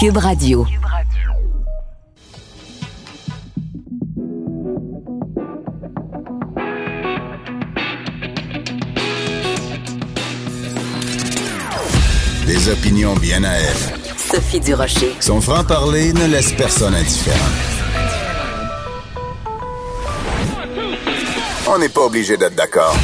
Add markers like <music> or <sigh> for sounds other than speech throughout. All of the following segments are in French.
Cube Radio. Des opinions bien à elle. Sophie Durocher. Son franc-parler ne laisse personne indifférent. On n'est pas obligé d'être d'accord.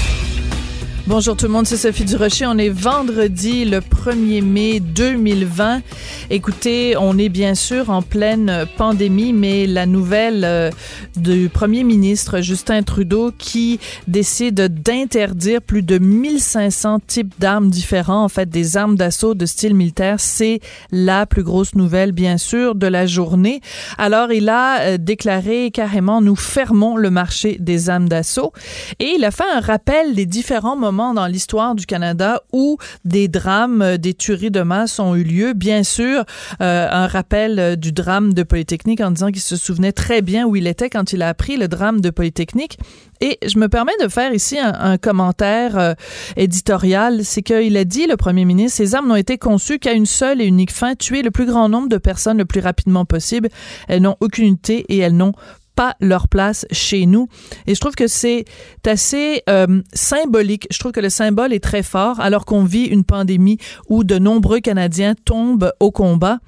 Bonjour tout le monde, c'est Sophie Durocher. On est vendredi le 1er mai 2020. Écoutez, on est bien sûr en pleine pandémie, mais la nouvelle euh, du premier ministre Justin Trudeau qui décide d'interdire plus de 1500 types d'armes différents, en fait des armes d'assaut de style militaire, c'est la plus grosse nouvelle bien sûr de la journée. Alors il a euh, déclaré carrément nous fermons le marché des armes d'assaut et il a fait un rappel des différents moments dans l'histoire du Canada où des drames, euh, des tueries de masse ont eu lieu. Bien sûr, euh, un rappel euh, du drame de Polytechnique en disant qu'il se souvenait très bien où il était quand il a appris le drame de Polytechnique. Et je me permets de faire ici un, commentaire éditorial. C'est qu'il a dit, le premier ministre, ces armes n'ont été conçues qu'à une seule et unique fin, tuer le plus grand nombre de personnes le plus rapidement possible. Elles n'ont aucune unité et elles n'ont pas leur place chez nous. Et je trouve que c'est assez euh, symbolique. Je trouve que le symbole est très fort alors qu'on vit une pandémie où de nombreux Canadiens tombent au combat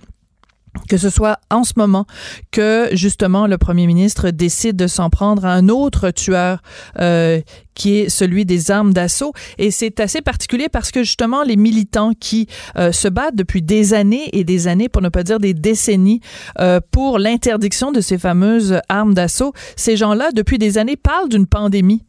que ce soit en ce moment que justement le premier ministre décide de s'en prendre à un autre tueur euh, qui est celui des armes d'assaut. Et c'est assez particulier parce que justement les militants qui euh, se battent depuis des années et des années, pour ne pas dire des décennies, euh, pour l'interdiction de ces fameuses armes d'assaut, ces gens-là, depuis des années, parlent d'une pandémie.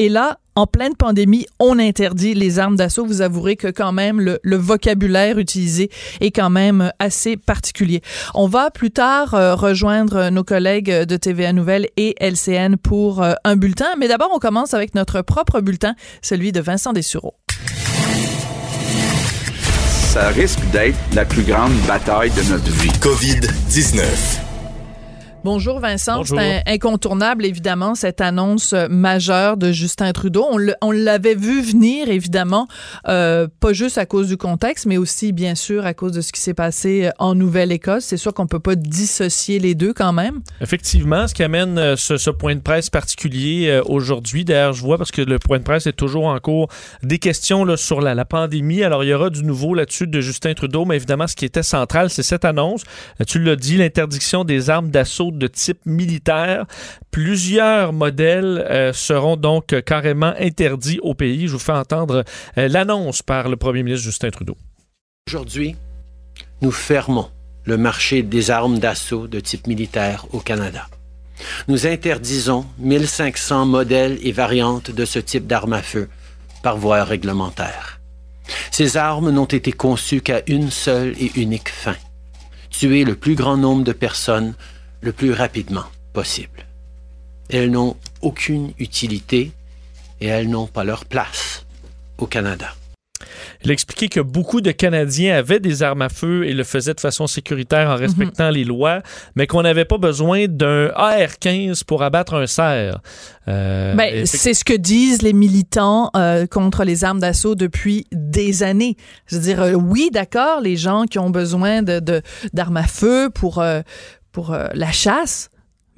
Et là, en pleine pandémie, on interdit les armes d'assaut. Vous avouerez que quand même le, vocabulaire utilisé est quand même assez particulier. On va plus tard euh, rejoindre nos collègues de TVA Nouvelles et LCN pour euh, un bulletin, mais d'abord on commence avec notre propre bulletin, celui de Vincent Dessureau. Ça risque d'être la plus grande bataille de notre vie. COVID-19. Bonjour Vincent, c'est incontournable évidemment cette annonce euh, majeure de Justin Trudeau. On l'avait vu venir évidemment, euh, pas juste à cause du contexte, mais aussi bien sûr à cause de ce qui s'est passé euh, en Nouvelle-Écosse. C'est sûr qu'on peut pas dissocier les deux quand même. Effectivement, ce qui amène ce, point de presse particulier aujourd'hui. D'ailleurs, je vois parce que le point de presse est toujours en cours des questions là, sur la, la pandémie. Alors il y aura du nouveau là-dessus de Justin Trudeau, mais évidemment ce qui était central, c'est cette annonce. Tu l'as dit, l'interdiction des armes d'assaut de type militaire. Plusieurs modèles euh, seront donc carrément interdits au pays. Je vous fais entendre euh, l'annonce par le premier ministre Justin Trudeau. Aujourd'hui, nous fermons le marché des armes d'assaut de type militaire au Canada. Nous interdisons 1500 modèles et variantes de ce type d'armes à feu par voie réglementaire. Ces armes n'ont été conçues qu'à une seule et unique fin, tuer le plus grand nombre de personnes le plus rapidement possible. Elles n'ont aucune utilité et elles n'ont pas leur place au Canada. Il a expliqué que beaucoup de Canadiens avaient des armes à feu et le faisaient de façon sécuritaire en mhm. respectant les lois, mais qu'on n'avait pas besoin d'un AR-15 pour abattre un cerf. Euh, ben, c'est ce que disent les militants euh, contre les armes d'assaut depuis des années. Je veux dire, euh, oui, d'accord, les gens qui ont besoin de d'armes à feu pour pour euh, la chasse.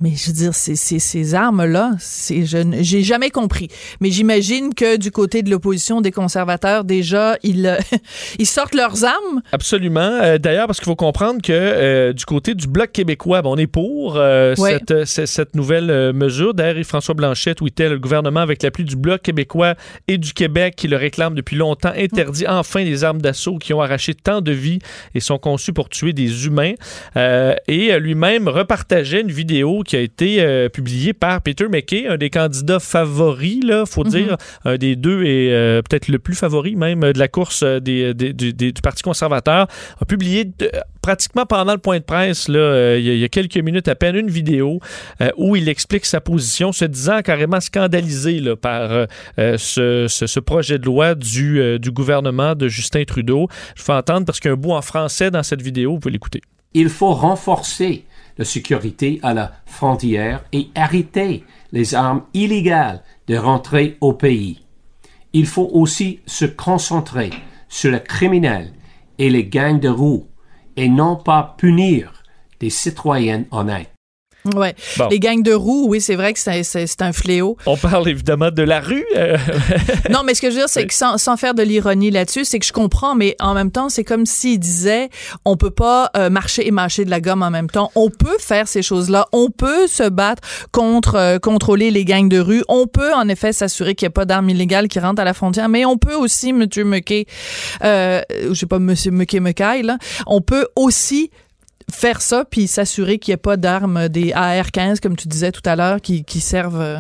Mais je veux dire, ces, ces, armes-là, je j'ai jamais compris. Mais j'imagine que du côté de l'opposition, des conservateurs, déjà, ils, euh, <laughs> ils sortent leurs armes. Absolument. Euh, d'ailleurs, parce qu'il faut comprendre que du côté du Bloc québécois, on est pour cette, cette, nouvelle mesure. D'ailleurs, François Blanchet tweetait le gouvernement, avec l'appui du Bloc québécois et du Québec, qui le réclame depuis longtemps, interdit mm. enfin les armes d'assaut qui ont arraché tant de vies et sont conçues pour tuer des humains. et lui-même repartageait une vidéo qui a été euh, publié par Peter McKay, un des candidats favoris, là, faut mhm. dire, un des deux et euh, peut-être le plus favori même de la course euh, des, du Parti conservateur, a publié pratiquement pendant le point de presse, là, il, y a, quelques minutes à peine, une vidéo où il explique sa position, se disant carrément scandalisé là, par ce, ce, projet de loi du, du gouvernement de Justin Trudeau. Je fais entendre parce qu'il y a un bout en français dans cette vidéo, vous pouvez l'écouter. Il faut renforcer la sécurité à la frontière et arrêter les armes illégales de rentrer au pays. Il faut aussi se concentrer sur les criminels et les gangs de roues et non pas punir des citoyens honnêtes. Ouais. Les gangs de roues, oui, c'est vrai que c'est un fléau. On parle évidemment de la rue. Euh. <laughs> non, mais ce que je veux dire, c'est que sans, sans, faire de l'ironie là-dessus, c'est que je comprends, mais en même temps, c'est comme s'il disait, on peut pas euh, marcher et mâcher de la gomme en même temps. On peut faire ces choses-là. On peut se battre contre euh, contrôler les gangs de rue. On peut, en effet, s'assurer qu'il n'y a pas d'armes illégales qui rentrent à la frontière. Mais on peut aussi, Monsieur McKay, euh, je sais pas, Monsieur McKay McKay, là, on peut aussi faire ça puis s'assurer qu'il n'y ait pas d'armes des AR-15 comme tu disais tout à l'heure qui, qui servent euh,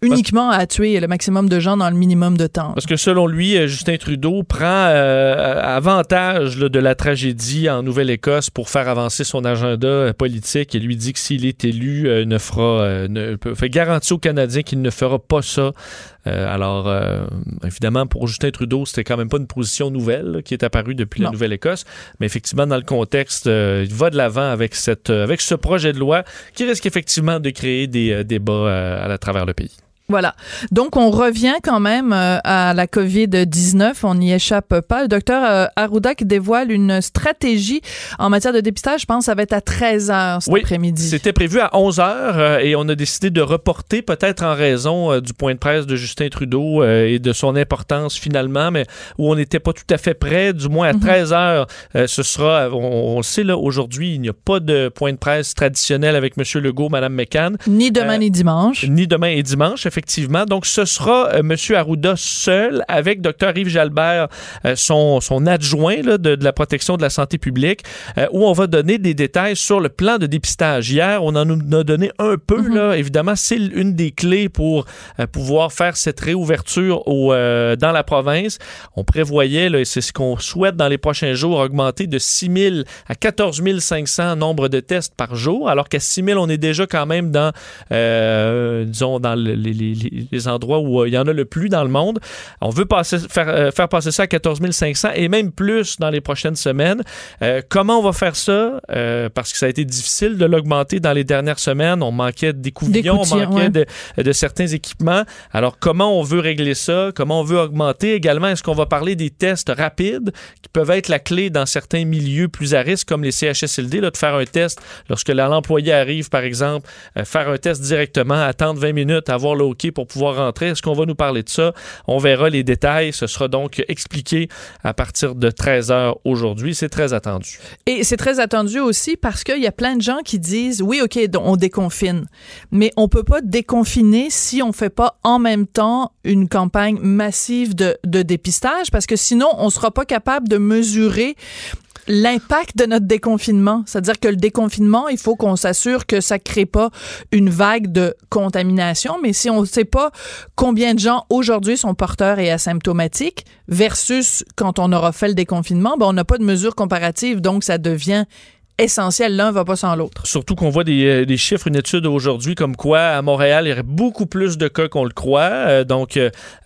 uniquement à tuer le maximum de gens dans le minimum de temps. Parce que selon lui, euh, Justin Trudeau prend euh, avantage de la tragédie en Nouvelle-Écosse pour faire avancer son agenda politique et lui dit que s'il est élu, ne fera, ne, fait garantir aux Canadiens qu'il ne fera pas ça euh, alors, euh, évidemment, pour Justin Trudeau, c'était quand même pas une position nouvelle qui est apparue depuis la Nouvelle-Écosse, mais effectivement, dans le contexte, euh, il va de l'avant avec, cette, avec ce projet de loi qui risque effectivement de créer des débats à travers le pays. Voilà. Donc, on revient quand même euh, à la COVID-19. On n'y échappe pas. Le docteur euh, Arruda qui dévoile une stratégie en matière de dépistage. Je pense que ça va être à 13 heures cet après-midi. C'était prévu à 11 heures euh, et on a décidé de reporter, peut-être en raison du point de presse de Justin Trudeau et de son importance finalement, mais où on n'était pas tout à fait prêt. Du moins à 13 mhm. heures, ce sera, on, le sait là, aujourd'hui, il n'y a pas de point de presse traditionnel avec M. Legault, Mme McCann. Ni demain ni dimanche. Ni demain et dimanche, effectivement. Donc, ce sera euh, M. Arruda seul avec Dr. Yves Jalbert, euh, son, son adjoint de, la protection de la santé publique, euh, où on va donner des détails sur le plan de dépistage. Hier, on en a donné un peu. Là. Évidemment, c'est une des clés pour pouvoir faire cette réouverture au, dans la province. On prévoyait, là, et c'est ce qu'on souhaite dans les prochains jours, augmenter de 6 000 à 14 500 nombre de tests par jour, alors qu'à 6 000, on est déjà quand même dans, disons, dans les, les, endroits où euh, il y en a le plus dans le monde. On veut passer, faire, euh, faire passer ça à 14 500 et même plus dans les prochaines semaines. Euh, comment on va faire ça? parce que ça a été difficile de l'augmenter dans les dernières semaines. On manquait d'écouvillons, on manquait de, de, certains équipements. Alors, comment on veut régler ça? Comment on veut augmenter? Également? Est-ce qu'on va parler des tests rapides qui peuvent être la clé dans certains milieux plus à risque comme les CHSLD, là, de faire un test lorsque l'employé arrive, par exemple, faire un test directement, attendre 20 minutes, avoir le OK pour pouvoir rentrer. Est-ce qu'on va nous parler de ça? On verra les détails. Ce sera donc expliqué à partir de 13 heures aujourd'hui. C'est très attendu. Et c'est très attendu aussi parce qu'il y a plein de gens qui disent, oui, OK, on déconfine, mais on peut pas déconfiner si on fait pas en même temps une campagne massive de, dépistage parce que sinon, on sera pas capable de mesurer l'impact de notre déconfinement. C'est-à-dire que le déconfinement, il faut qu'on s'assure que ça crée pas une vague de contamination, mais si on ne sait pas combien de gens aujourd'hui sont porteurs et asymptomatiques versus quand on aura fait le déconfinement, ben on n'a pas de mesure comparative, donc ça devient essentiel. L'un va pas sans l'autre. Surtout qu'on voit des, euh, chiffres, une étude aujourd'hui comme quoi à Montréal, il y aurait beaucoup plus de cas qu'on le croit. Euh, donc,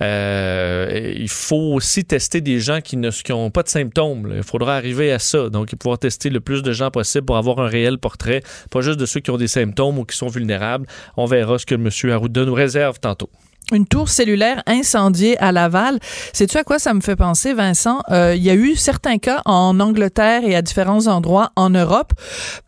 euh, il faut aussi tester des gens qui n'ont pas de symptômes. Il faudra arriver à ça. Donc, pouvoir tester le plus de gens possible pour avoir un réel portrait, pas juste de ceux qui ont des symptômes ou qui sont vulnérables. On verra ce que M. Arruda nous réserve tantôt une tour cellulaire incendiée à Laval. Sais-tu à quoi ça me fait penser, Vincent? Euh, il y a eu certains cas en Angleterre et à différents endroits en Europe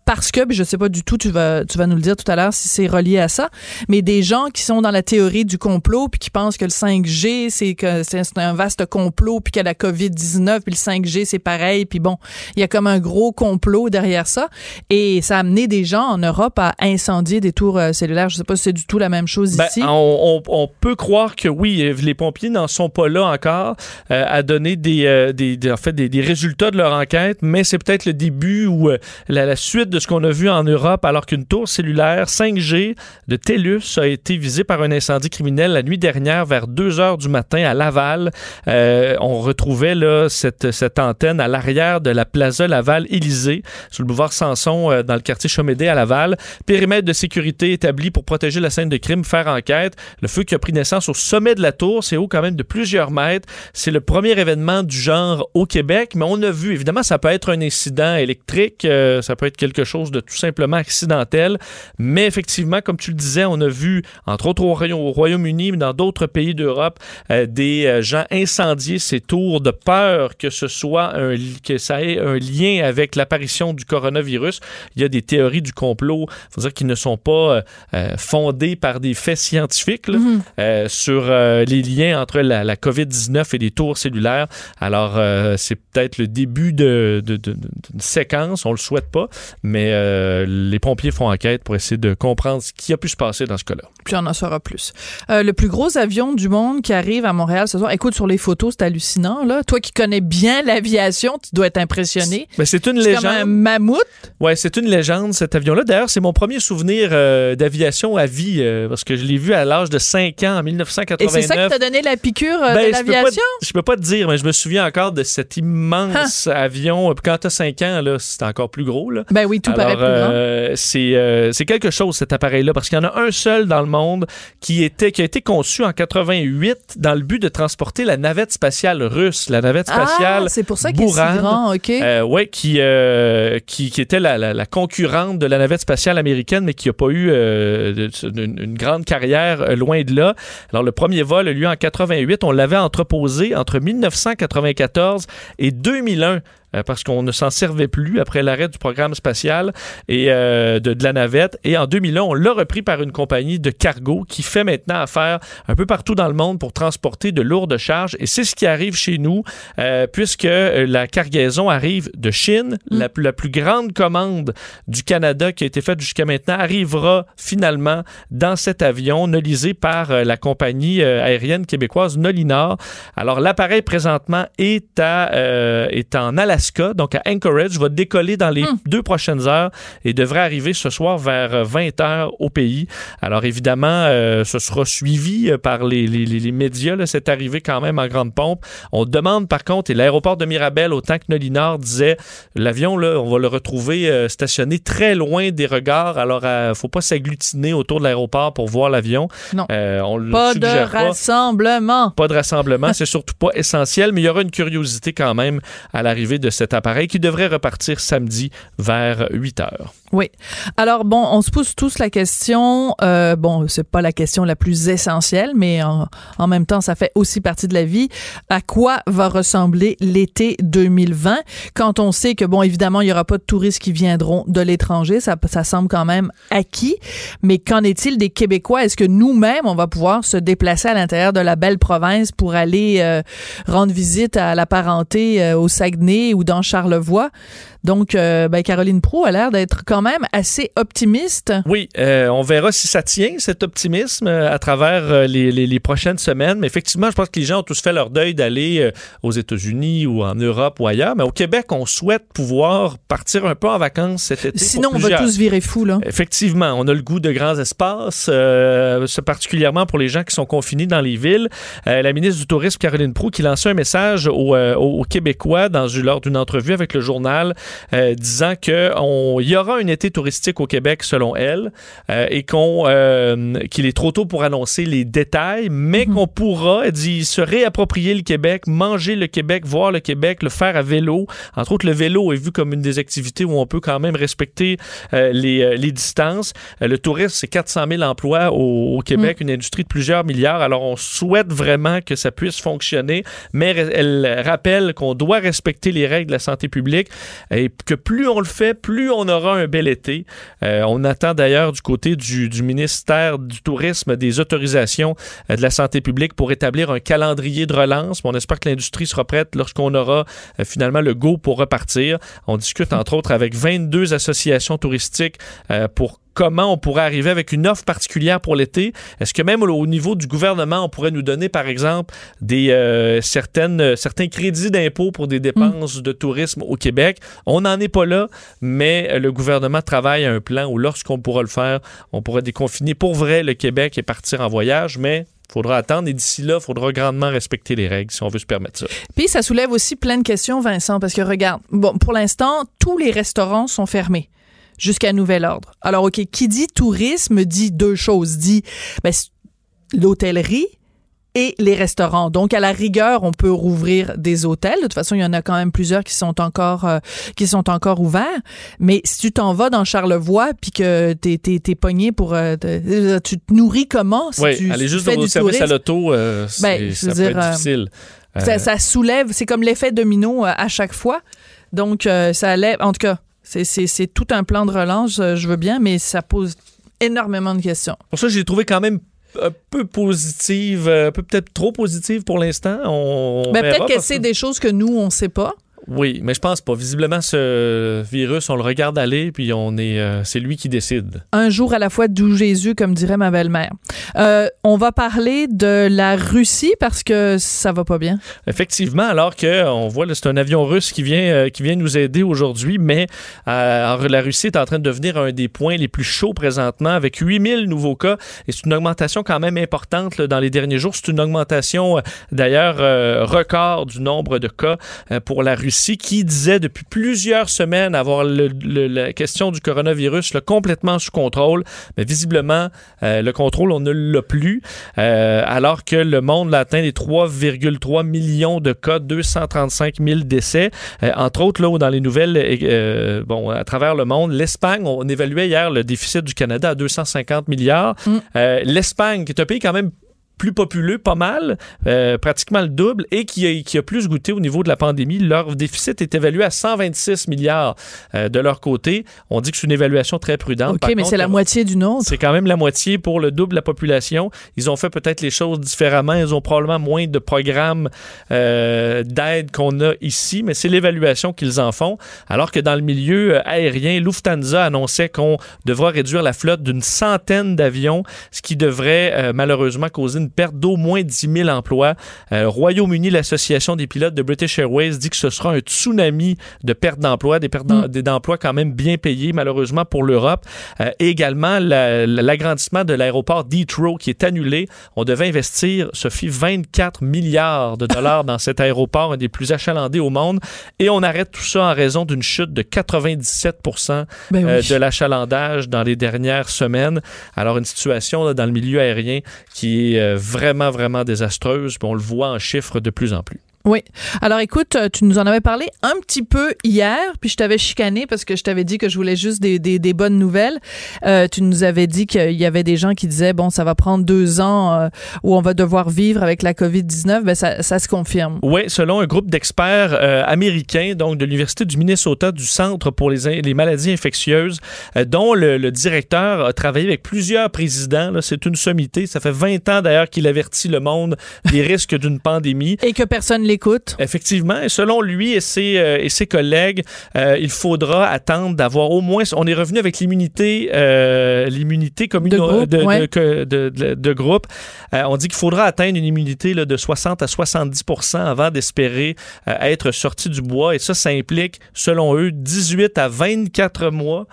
parce que, je sais pas du tout, tu vas, tu vas nous le dire tout à l'heure si c'est relié à ça, mais des gens qui sont dans la théorie du complot puis qui pensent que le 5G, c'est que c'est un vaste complot puis qu'il y a la COVID-19 puis le 5G, c'est pareil puis bon, il y a comme un gros complot derrière ça et ça a amené des gens en Europe à incendier des tours euh, cellulaires. Je sais pas si c'est du tout la même chose ben, ici. On, on, peut croire que oui, les pompiers n'en sont pas là encore euh, à donner des, euh, des, en fait, des, des, résultats de leur enquête, mais c'est peut-être le début ou la, la suite de ce qu'on a vu en Europe alors qu'une tour cellulaire 5G de TELUS a été visée par un incendie criminel la nuit dernière vers 2 heures du matin à Laval. Euh, on retrouvait là cette, cette antenne à l'arrière de la Plaza Laval-Élysée sur le boulevard Sanson euh, dans le quartier Chomédé à Laval. Périmètre de sécurité établi pour protéger la scène de crime, faire enquête. Le feu qui a pris naissance au sommet de la tour. C'est haut quand même de plusieurs mètres. C'est le premier événement du genre au Québec, mais on a vu, évidemment, ça peut être un incident électrique, euh, ça peut être quelque chose de tout simplement accidentel, mais effectivement, comme tu le disais, on a vu, entre autres au, Royaume-Uni, mais dans d'autres pays d'Europe, euh, des euh, gens incendier ces tours de peur que ce soit un, que ça ait un lien avec l'apparition du coronavirus. Il y a des théories du complot, faut dire, qui ne sont pas fondées par des faits scientifiques mm-hmm. Sur les liens entre la, la COVID-19 et les tours cellulaires. Alors, c'est peut-être le début d'une de, de, séquence, on le souhaite pas, mais euh, les pompiers font enquête pour essayer de comprendre ce qui a pu se passer dans ce cas-là. Puis on en saura plus. Euh, le plus gros avion du monde qui arrive à Montréal ce soir, écoute, sur les photos, c'est hallucinant. Là. Toi qui connais bien l'aviation, tu dois être impressionné. Mais c'est une légende. comme un mammouth. Ouais, c'est une légende, cet avion-là. D'ailleurs, c'est mon premier souvenir euh, d'aviation à vie, parce que je l'ai vu à l'âge de 5 ans, en 1989. Et c'est ça qui t'a donné la piqûre de ben, l'aviation? Je peux pas te dire, mais je me souviens encore de cet immense avion. Quand t'as 5 ans, là, c'est encore plus gros. Là. Ben oui, tout paraît plus grand. Euh, c'est, euh, c'est quelque chose, cet appareil-là, parce qu'il y en a un seul dans le monde qui, était, qui a été conçu en 88 dans le but de transporter la navette spatiale russe, la navette ah, spatiale ah, c'est pour ça qu'il est si grand, OK. Euh, ouais, qui, qui, qui, était la, la, concurrente de la navette spatiale américaine, mais qui n'a pas eu une, une, grande carrière loin de là. Alors, le premier vol a eu lieu en 88. On l'avait entreposé entre 1994 et 2001 euh, parce qu'on ne s'en servait plus après l'arrêt du programme spatial et euh, de, de, la navette. Et en 2001, on l'a repris par une compagnie de cargo qui fait maintenant affaire un peu partout dans le monde pour transporter de lourdes charges. Et c'est ce qui arrive chez nous, euh, puisque la cargaison arrive de Chine. Mm. La, la, plus grande commande du Canada qui a été faite jusqu'à maintenant arrivera finalement dans cet avion nolisé par la compagnie aérienne québécoise Nolinor. Alors l'appareil présentement est, à, est en Alaska donc à Anchorage, va décoller dans les hmm. deux prochaines heures et devrait arriver ce soir vers 20 euh, heures au pays. Alors évidemment, euh, ce sera suivi euh, par les, les, médias. C'est arrivé quand même en grande pompe. On demande par contre, et l'aéroport de Mirabel, autant que Nolinor disait, l'avion, là, on va le retrouver stationné très loin des regards. Alors, il ne faut pas s'agglutiner autour de l'aéroport pour voir l'avion. Non. on pas de rassemblement. Pas de rassemblement. C'est surtout pas essentiel, mais il y aura une curiosité quand même à l'arrivée de cet appareil qui devrait repartir samedi vers 8 heures. Oui. Alors bon, on se pose tous la question. Euh, bon, c'est pas la question la plus essentielle, mais en, même temps, ça fait aussi partie de la vie. À quoi va ressembler l'été 2020 quand on sait que bon, évidemment, il y aura pas de touristes qui viendront de l'étranger. Ça, ça semble quand même acquis. Mais qu'en est-il des Québécois? Est-ce que nous-mêmes, on va pouvoir se déplacer à l'intérieur de la belle province pour aller euh, rendre visite à la parenté euh, au Saguenay ou dans Charlevoix donc, euh, ben, Caroline Pro a l'air d'être quand même assez optimiste. Oui, euh, on verra si ça tient, cet optimisme, euh, à travers les, les, prochaines semaines. Mais effectivement, je pense que les gens ont tous fait leur deuil d'aller aux États-Unis ou en Europe ou ailleurs. Mais au Québec, on souhaite pouvoir partir un peu en vacances cet été. Sinon, on va tous virer fou, là. Effectivement, on a le goût de grands espaces, particulièrement pour les gens qui sont confinés dans les villes. la ministre du Tourisme, Caroline Proux, qui lançait un message aux, aux Québécois dans, lors d'une entrevue avec le journal euh, disant qu'il y aura un été touristique au Québec selon elle euh, et qu'on euh, qu'il est trop tôt pour annoncer les détails, mais mhm. qu'on pourra, elle dit, se réapproprier le Québec, manger le Québec, voir le Québec, le faire à vélo. Entre autres, le vélo est vu comme une des activités où on peut quand même respecter les, les, distances. le tourisme, c'est 400 000 emplois au, Québec, mhm. une industrie de plusieurs milliards. Alors, on souhaite vraiment que ça puisse fonctionner, mais elle rappelle qu'on doit respecter les règles de la santé publique et que plus on le fait, plus on aura un bel été. Euh, on attend d'ailleurs du côté du, ministère du Tourisme des autorisations euh, de la santé publique pour établir un calendrier de relance. On espère que l'industrie sera prête lorsqu'on aura euh, finalement le go pour repartir. On discute entre autres avec 22 associations touristiques pour comment on pourrait arriver avec une offre particulière pour l'été. Est-ce que même au niveau du gouvernement, on pourrait nous donner, par exemple, des euh, certaines, euh, certains crédits d'impôt pour des dépenses de tourisme au Québec? On n'en est pas là, mais le gouvernement travaille à un plan où lorsqu'on pourra le faire, on pourra déconfiner pour vrai le Québec et partir en voyage, mais il faudra attendre et d'ici là, il faudra grandement respecter les règles si on veut se permettre ça. Puis ça soulève aussi plein de questions, Vincent, parce que regarde, bon, pour l'instant, tous les restaurants sont fermés jusqu'à nouvel ordre. Alors, OK, qui dit tourisme dit deux choses. Dit, ben, l'hôtellerie et les restaurants. Donc, à la rigueur, on peut rouvrir des hôtels. De toute façon, il y en a quand même plusieurs qui sont encore euh, qui sont encore ouverts. Mais si tu t'en vas dans Charlevoix puis que t'es t'es, t'es pogné pour euh, tu te nourris comment si oui, tu, aller tu juste fais au du service à tourisme? l'auto, euh, c'est- Ben, ça veux peut dire, être euh, difficile. Euh, ça, ça soulève, c'est comme l'effet domino euh, à chaque fois. Donc, euh, ça allait, en tout cas, c'est, tout un plan de relance, euh, je veux bien, mais ça pose énormément de questions. Pour ça, j'ai trouvé quand même un peu positive, euh, un peu peut-être trop positive pour l'instant. On, on Ben, peut-être qu'elle sait des choses que nous, on sait pas. Oui, mais je pense pas. Visiblement, ce virus, on le regarde aller, puis on est, euh, c'est lui qui décide. Un jour à la fois, d'où Jésus, comme dirait ma belle-mère. Euh, on va parler de la Russie parce que ça va pas bien. Effectivement, alors que on voit c'est un avion russe qui vient euh, qui vient nous aider aujourd'hui, mais la Russie est en train de devenir un des points les plus chauds présentement avec 8000 nouveaux cas et c'est une augmentation quand même importante là, dans les derniers jours. C'est une augmentation d'ailleurs record du nombre de cas pour la Russie qui disait depuis plusieurs semaines avoir le- le- la question du coronavirus là, complètement sous contrôle, mais visiblement euh, le contrôle on ne l'a plus euh, alors que le monde l'a atteint les 3,3 millions de cas, 235 000 décès. Euh, entre autres, là, dans les nouvelles, bon, à travers le monde, l'Espagne, on évaluait hier le déficit du Canada à 250 milliards. Mm. L'Espagne, qui est un pays quand même plus populeux, pas mal, euh, pratiquement le double, et qui a, qui a plus goûté au niveau de la pandémie. Leur déficit est évalué à 126 milliards euh, de leur côté. On dit que c'est une évaluation très prudente. OK, Par mais c'est la moitié d'une autre. c'est quand même la moitié pour le double de la population. Ils ont fait peut-être les choses différemment. Ils ont probablement moins de programmes euh, d'aide qu'on a ici, mais c'est l'évaluation qu'ils en font. Alors que dans le milieu aérien, Lufthansa annonçait qu'on devra réduire la flotte d'une centaine d'avions, ce qui devrait malheureusement causer une perte d'au moins 10 000 emplois. Euh, Royaume-Uni, l'Association des pilotes de British Airways dit que ce sera un tsunami de pertes d'emplois, des pertes d'em- Mm. d'emplois quand même bien payés malheureusement pour l'Europe. Euh, et également la- la- l'agrandissement de l'aéroport d'Heathrow qui est annulé. On devait investir, Sophie, 24 milliards de dollars dans cet aéroport, un des plus achalandés au monde. Et on arrête tout ça en raison d'une chute de 97 Ben euh, oui. de l'achalandage dans les dernières semaines. Alors, une situation là, dans le milieu aérien qui est euh, vraiment, vraiment désastreuse. On le voit en chiffres de plus en plus. Oui. Alors écoute, euh, tu nous en avais parlé un petit peu hier, puis je t'avais chicané parce que je t'avais dit que je voulais juste des, des, des bonnes nouvelles. Euh, tu nous avais dit qu'il y avait des gens qui disaient, bon, ça va prendre deux ans euh, où on va devoir vivre avec la COVID-19. Ben, ça, ça se confirme. Oui, selon un groupe d'experts euh, américains, donc de l'Université du Minnesota, du Centre pour les, maladies infectieuses, dont le, le directeur a travaillé avec plusieurs présidents. C'est une sommité. Ça fait 20 ans d'ailleurs qu'il avertit le monde des <laughs> risques d'une pandémie. Et que personne l'écoute. Effectivement, selon lui et ses, euh, et ses collègues, euh, il faudra attendre d'avoir au moins. On est revenu avec l'immunité, euh, l'immunité commune De groupe, de, ouais. de- que- de- de- de groupe. On dit qu'il faudra atteindre une immunité là, de 60 à 70 avant d'espérer être sorti du bois. Et ça, ça implique, selon eux, 18 à 24 mois.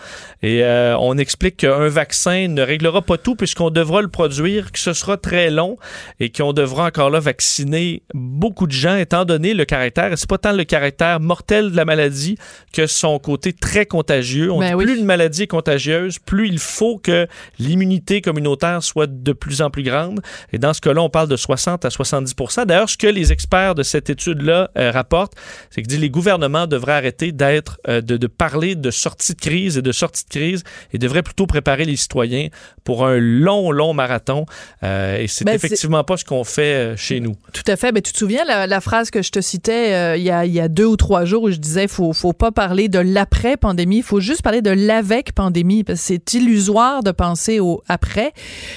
Et on explique qu'un vaccin ne réglera pas tout puisqu'on devra le produire, que ce sera très long et qu'on devra encore là vacciner beaucoup de gens étant donné le caractère, et c'est pas tant le caractère mortel de la maladie que son côté très contagieux. On Ben dit oui. plus une maladie est contagieuse, plus il faut que l'immunité communautaire soit de plus en plus grande. Et dans ce cas-là, on parle de 60 à 70 D'ailleurs, ce que les experts de cette étude-là euh, rapportent, c'est que dit, les gouvernements devraient arrêter d'être, euh, de, de parler de sortie de crise et de sortie de crise et devraient plutôt préparer les citoyens pour un long, long marathon. Euh, et c'est Ben, effectivement pas ce qu'on fait chez nous. Tout à fait. Ben, tu te souviens la, la phrase que je te citais euh, il, y a, il y a deux ou trois jours où je disais faut faut pas parler de l'après-pandémie, il faut juste parler de l'avec-pandémie parce que c'est illusoire de penser au après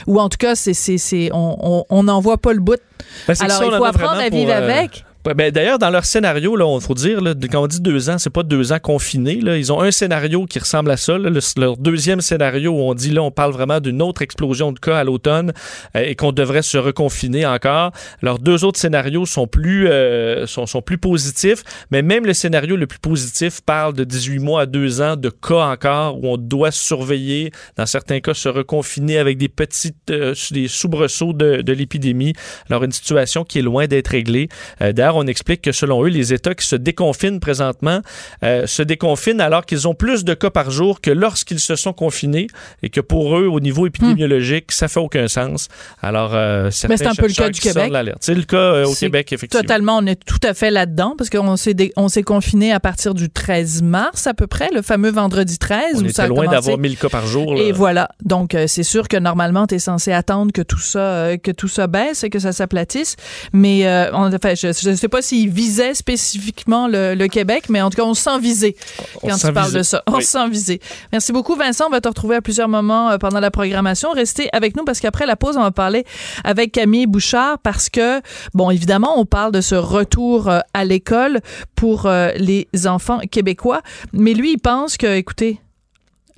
ou en tout cas c'est c'est c'est on on n'en voit pas le bout. Ben, Alors ça, il faut apprendre à vivre euh, avec. Ben, D'ailleurs, dans leur scénario, là, on faut dire, là, quand on dit deux ans, c'est pas deux ans confinés. Là. Ils ont un scénario qui ressemble à ça. là. Le- leur deuxième scénario où on dit là, on parle vraiment d'une autre explosion de cas à l'automne euh, et qu'on devrait se reconfiner encore. Leurs deux autres scénarios sont plus, euh, sont plus positifs, mais même le scénario le plus positif parle de 18 mois à deux ans de cas encore où on doit surveiller, dans certains cas, se reconfiner avec des petites, euh, des soubresauts de, de l'épidémie. Alors, une situation qui est loin d'être réglée. Euh, D'ailleurs, on explique que selon eux, les États qui se déconfinent présentement se déconfinent alors qu'ils ont plus de cas par jour que lorsqu'ils se sont confinés et que pour eux, au niveau épidémiologique, ça fait aucun sens. Alors, Mais c'est un peu le cas du Québec. C'est le cas au Québec, effectivement. Totalement, on est tout à fait là-dedans parce qu'on s'est on s'est confiné à partir du 13 mars à peu près, le fameux vendredi 13. On était loin d'avoir 1000 cas par jour. Et voilà. Donc, euh, c'est sûr que normalement, tu es censé attendre que tout ça euh, que tout ça baisse et que ça s'aplatisse. Mais euh, on, enfin, je ne sais pas s'il visait spécifiquement le, Québec, mais en tout cas, on sent viser quand tu parles de ça. On sent viser. Merci beaucoup, Vincent. On va te retrouver à plusieurs moments pendant la programmation. Restez avec nous parce qu'après la pause, on va parler avec Camille Bouchard parce que, bon, évidemment, on parle de ce retour à l'école pour les enfants québécois. Mais lui, il pense que, écoutez,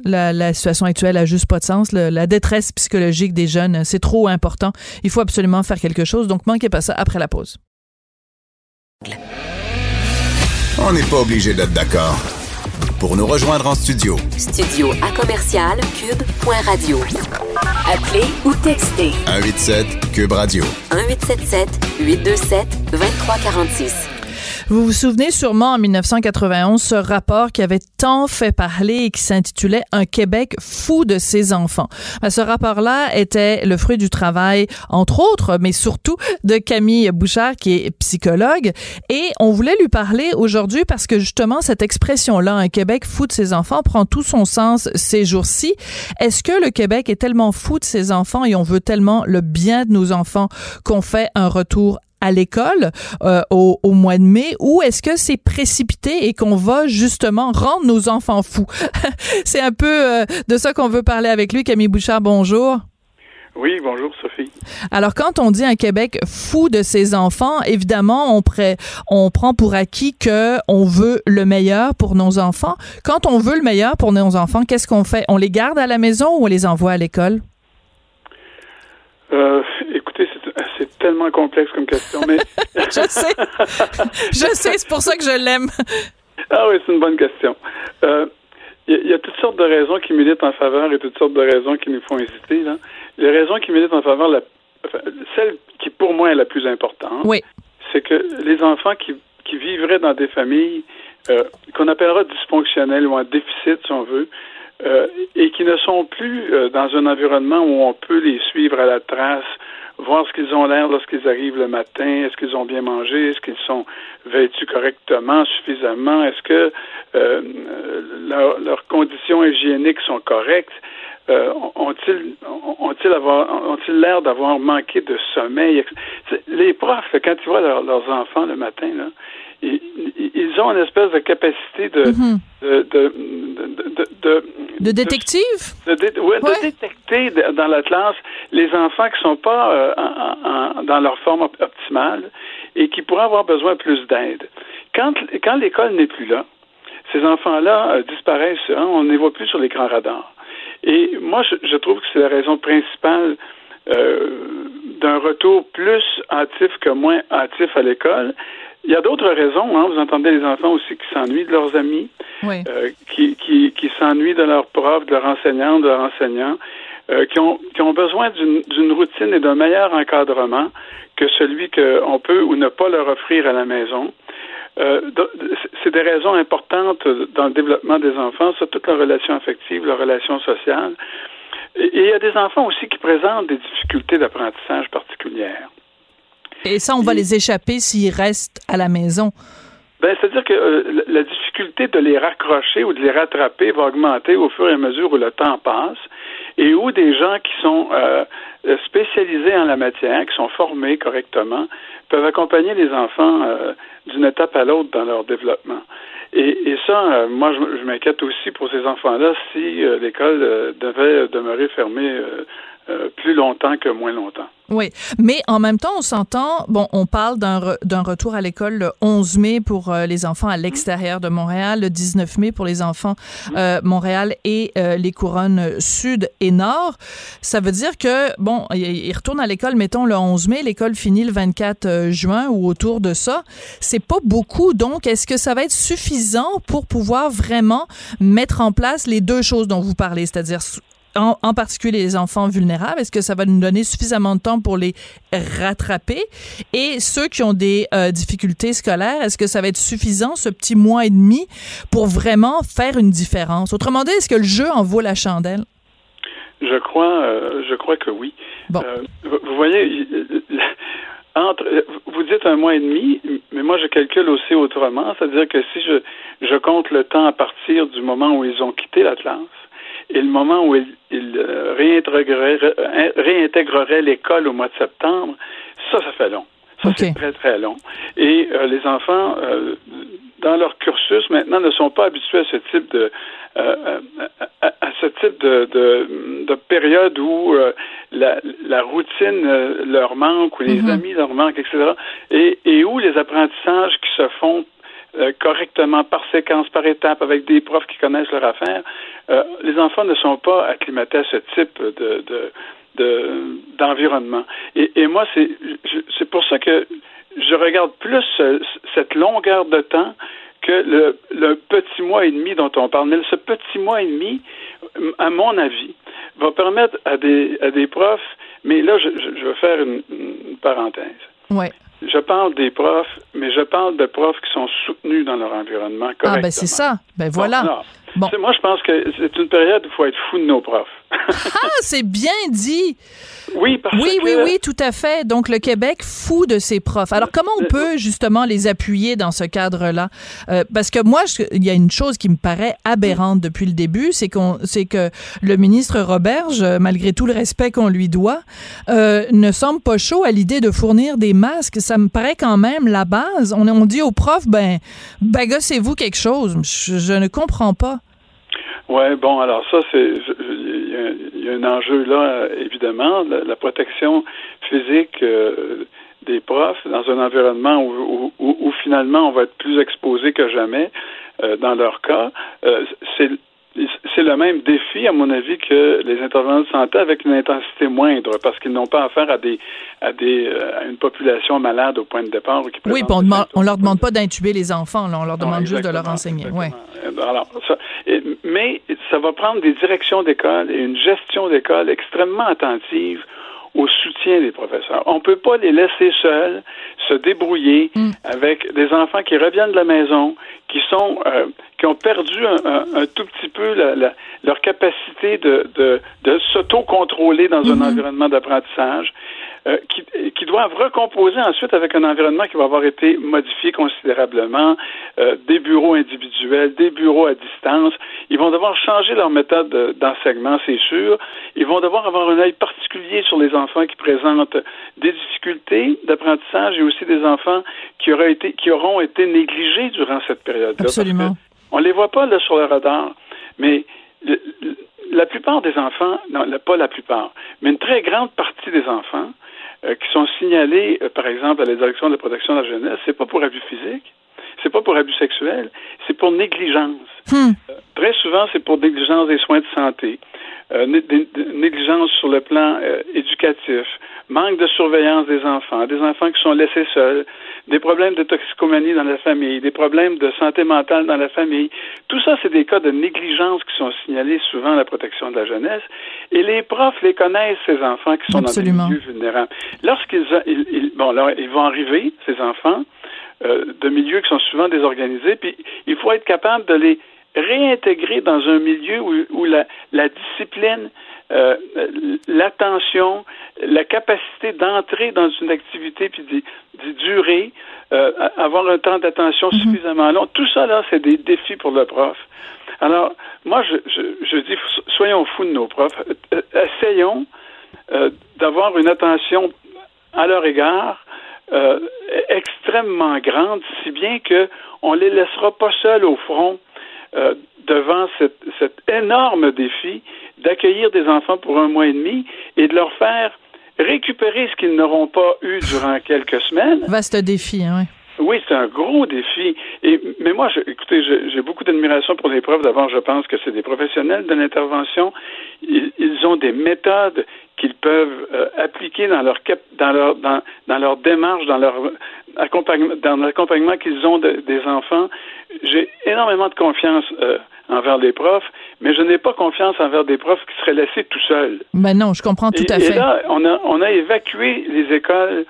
la, situation actuelle a juste pas de sens. la détresse psychologique des jeunes, c'est trop important. Il faut absolument faire quelque chose. Donc, manquez pas ça après la pause. On n'est pas obligé d'être d'accord. Pour nous rejoindre en studio. Studio à commercial cube.radio. Appelez ou textez. 187 cube radio. 1877 827 2346. Vous vous souvenez sûrement en 1991 ce rapport qui avait tant fait parler et qui s'intitulait Un Québec fou de ses enfants. Ben, ce rapport-là était le fruit du travail, entre autres, mais surtout de Camille Bouchard, qui est psychologue. Et on voulait lui parler aujourd'hui parce que justement, cette expression-là, Un Québec fou de ses enfants, prend tout son sens ces jours-ci. Est-ce que le Québec est tellement fou de ses enfants et on veut tellement le bien de nos enfants qu'on fait un retour à l'école euh, au, au, mois de mai ou est-ce que c'est précipité et qu'on va justement rendre nos enfants fous? <laughs> c'est un peu euh, de ça qu'on veut parler avec lui. Camille Bouchard, bonjour. Oui, bonjour Sophie. Alors quand on dit un Québec fou de ses enfants, évidemment on, pré on prend pour acquis que on veut le meilleur pour nos enfants. Quand on veut le meilleur pour nos enfants, qu'est-ce qu'on fait? On les garde à la maison ou on les envoie à l'école? Euh, tellement complexe comme question, mais... <laughs> je sais. Je sais, c'est pour ça que je l'aime. Ah oui, c'est une bonne question. Il euh, y, y, a toutes sortes de raisons qui militent en faveur et toutes sortes de raisons qui nous font hésiter. Là. Les raisons qui militent en faveur, la, celle qui pour moi est la plus importante, oui. c'est que les enfants qui, qui vivraient dans des familles euh, qu'on appellera dysfonctionnelles ou en déficit, si on veut, euh, et qui ne sont plus euh, dans un environnement où on peut les suivre à la trace, voir ce qu'ils ont l'air lorsqu'ils arrivent le matin, est-ce qu'ils ont bien mangé, est-ce qu'ils sont vêtus correctement, suffisamment, est-ce que euh, leurs conditions hygiéniques sont correctes, euh, ont-ils ont-ils ont-ils l'air d'avoir manqué de sommeil? Les profs, quand ils voient leurs enfants le matin, là, ils, ont une espèce de capacité de, mm-hmm. de, de, de, de, détective? De, ouais, détecter dans la classe les enfants qui sont pas euh, dans leur forme optimale et qui pourraient avoir besoin plus d'aide. Quand, quand l'école n'est plus là, ces enfants-là euh, disparaissent, hein, on ne les voit plus sur l'écran radar. Et moi, je, je trouve que c'est la raison principale euh, d'un retour plus hâtif que moins hâtif à l'école. Il y a d'autres raisons. Hein. Vous entendez les enfants aussi qui s'ennuient de leurs amis, euh, qui, qui, qui s'ennuient de leurs profs, de leurs enseignants, de leurs enseignants, euh, qui, ont, qui ont besoin d'une routine et d'un meilleur encadrement que celui qu'on peut ou ne pas leur offrir à la maison. Euh, c'est des raisons importantes dans le développement des enfants, sur toute leur relation affective, leur relation sociale. Et il y a des enfants aussi qui présentent des difficultés d'apprentissage particulières. Et ça, on va les échapper s'ils restent à la maison. Ben, c'est-à-dire que euh, la difficulté de les raccrocher ou de les rattraper va augmenter au fur et à mesure où le temps passe et où des gens qui sont euh, spécialisés en la matière, qui sont formés correctement, peuvent accompagner les enfants euh, d'une étape à l'autre dans leur développement. Et, et ça, moi, je, je m'inquiète aussi pour ces enfants-là si l'école devait demeurer fermée plus longtemps que moins longtemps. Oui, mais en même temps, on s'entend, bon, on parle d'un retour à l'école le 11 mai pour euh, les enfants à l'extérieur de Montréal, le 19 mai pour les enfants euh, Montréal et euh, les couronnes sud et nord. Ça veut dire que, bon, ils retournent à l'école, mettons, le 11 mai, l'école finit le 24 juin ou autour de ça. C'est pas beaucoup, donc est-ce que ça va être suffisant pour pouvoir vraiment mettre en place les deux choses dont vous parlez, c'est-à-dire en, particulier les enfants vulnérables? Est-ce que ça va nous donner suffisamment de temps pour les rattraper? Et ceux qui ont des euh, difficultés scolaires, est-ce que ça va être suffisant, ce petit mois et demi, pour vraiment faire une différence? Autrement dit, est-ce que le jeu en vaut la chandelle? Je crois, euh, je crois que oui. Euh, vous voyez, entre, vous dites un mois et demi, mais moi je calcule aussi autrement, c'est-à-dire que si je, je compte le temps à partir du moment où ils ont quitté la classe et le moment où ils, euh, réintégreraient, l'école au mois de septembre, ça, ça fait long. Ça, c'est très, très long. Et les enfants, dans leur cursus, maintenant, ne sont pas habitués à ce type de, euh, à, ce type de, de, de période où euh, la, la, routine euh, leur manque, ou les mhm. amis leur manquent, etc. Et, et où les apprentissages qui se font correctement par séquence, par étape, avec des profs qui connaissent leur affaire, les enfants ne sont pas acclimatés à ce type de, de d'environnement. Et, moi, c'est pour ça que je regarde plus cette longueur de temps que le, petit mois et demi dont on parle. Mais ce petit mois et demi, à mon avis, va permettre à des, à des profs, mais là, je, je, veux faire une, parenthèse. Ouais. Je parle des profs, mais je parle de profs qui sont soutenus dans leur environnement correctement. Ah, ben c'est ça. Ben voilà. Bon, Moi, je pense que c'est une période où il faut être fou de nos profs. ah, c'est bien dit. Oui, parce oui, oui, oui, tout à fait. Donc, le Québec fou de ses profs. Alors, comment on peut justement les appuyer dans ce cadre-là? Euh, parce que moi, il y a une chose qui me paraît aberrante depuis le début, c'est qu'on, c'est que le ministre Roberge, malgré tout le respect qu'on lui doit, euh, ne semble pas chaud à l'idée de fournir des masques. Ça me paraît quand même la base. On, on dit aux profs, ben, bagassez-vous quelque chose. je ne comprends pas. Oui, bon, alors ça, c'est un enjeu là, évidemment, la, protection physique euh, des profs dans un environnement où, où, finalement on va être plus exposé que jamais euh, dans leur cas. Euh, c'est c'est le même défi, à mon avis, que les intervenants de santé avec une intensité moindre, parce qu'ils n'ont pas affaire à des à des euh, à une population malade au point de départ. Qui oui, on, demande, on leur demande pas d'intuber les enfants, on leur demande juste de leur enseigner. Ouais. Alors, ça, mais ça va prendre des directions d'école et une gestion d'école extrêmement attentive au soutien des professeurs. On ne peut pas les laisser seuls se débrouiller mm. avec des enfants qui reviennent de la maison, qui sont euh, qui ont perdu un, tout petit peu leur capacité de, de, de s'auto-contrôler dans un mm-hmm. environnement d'apprentissage. Euh, qui, qui, doivent recomposer ensuite avec un environnement qui va avoir été modifié considérablement, euh, des bureaux individuels, des bureaux à distance. Ils vont devoir changer leur méthode d'enseignement, c'est sûr. Ils vont devoir avoir un œil particulier sur les enfants qui présentent des difficultés d'apprentissage et aussi des enfants qui, auraient été, qui auront été négligés durant cette période-là. Absolument. On les voit pas là sur le radar, mais la plupart des enfants, non, pas la plupart, mais une très grande partie des enfants qui sont signalés, euh, par exemple, à la direction de protection de la jeunesse, c'est pas pour abus physique, c'est pas pour abus sexuel, c'est pour négligence. Hmm. Euh, très souvent, c'est pour négligence des soins de santé, négligence sur le plan éducatif, manque de surveillance des enfants, des enfants qui sont laissés seuls, des problèmes de toxicomanie dans la famille, des problèmes de santé mentale dans la famille. Tout ça, c'est des cas de négligence qui sont signalés souvent à la protection de la jeunesse. Et les profs les connaissent, ces enfants qui sont dans des milieux vulnérables. Lorsqu'ils ils, bon, ils vont arriver, ces enfants, euh, de milieux qui sont souvent désorganisés, puis il faut être capable de les réintégrer dans un milieu où, où la, la discipline euh, l'attention, la capacité d'entrer dans une activité puis d'y durer, euh, avoir un temps d'attention mhm. suffisamment long. Tout ça, là, c'est des défis pour le prof. Alors, moi, je, je, je dis, soyons fous de nos profs. Euh, essayons d'avoir une attention à leur égard extrêmement grande, si bien que on les laissera pas seuls au front devant cet énorme défi d'accueillir des enfants pour un mois et demi et de leur faire récupérer ce qu'ils n'auront pas eu durant quelques semaines. Vaste défi, hein, oui. Oui, c'est un gros défi. Et, mais moi, je, écoutez, j'ai beaucoup d'admiration pour les profs. D'abord, je pense que c'est des professionnels de l'intervention. Ils, ont des méthodes qu'ils peuvent euh, appliquer dans leur, dans leur, dans, dans leur démarche, dans leur accompagnement, dans l'accompagnement qu'ils ont des enfants. J'ai énormément de confiance euh, envers les profs, mais je n'ai pas confiance envers des profs qui seraient laissés tout seuls. Ben non, je comprends tout à fait. Et là, on a, on a évacué les écoles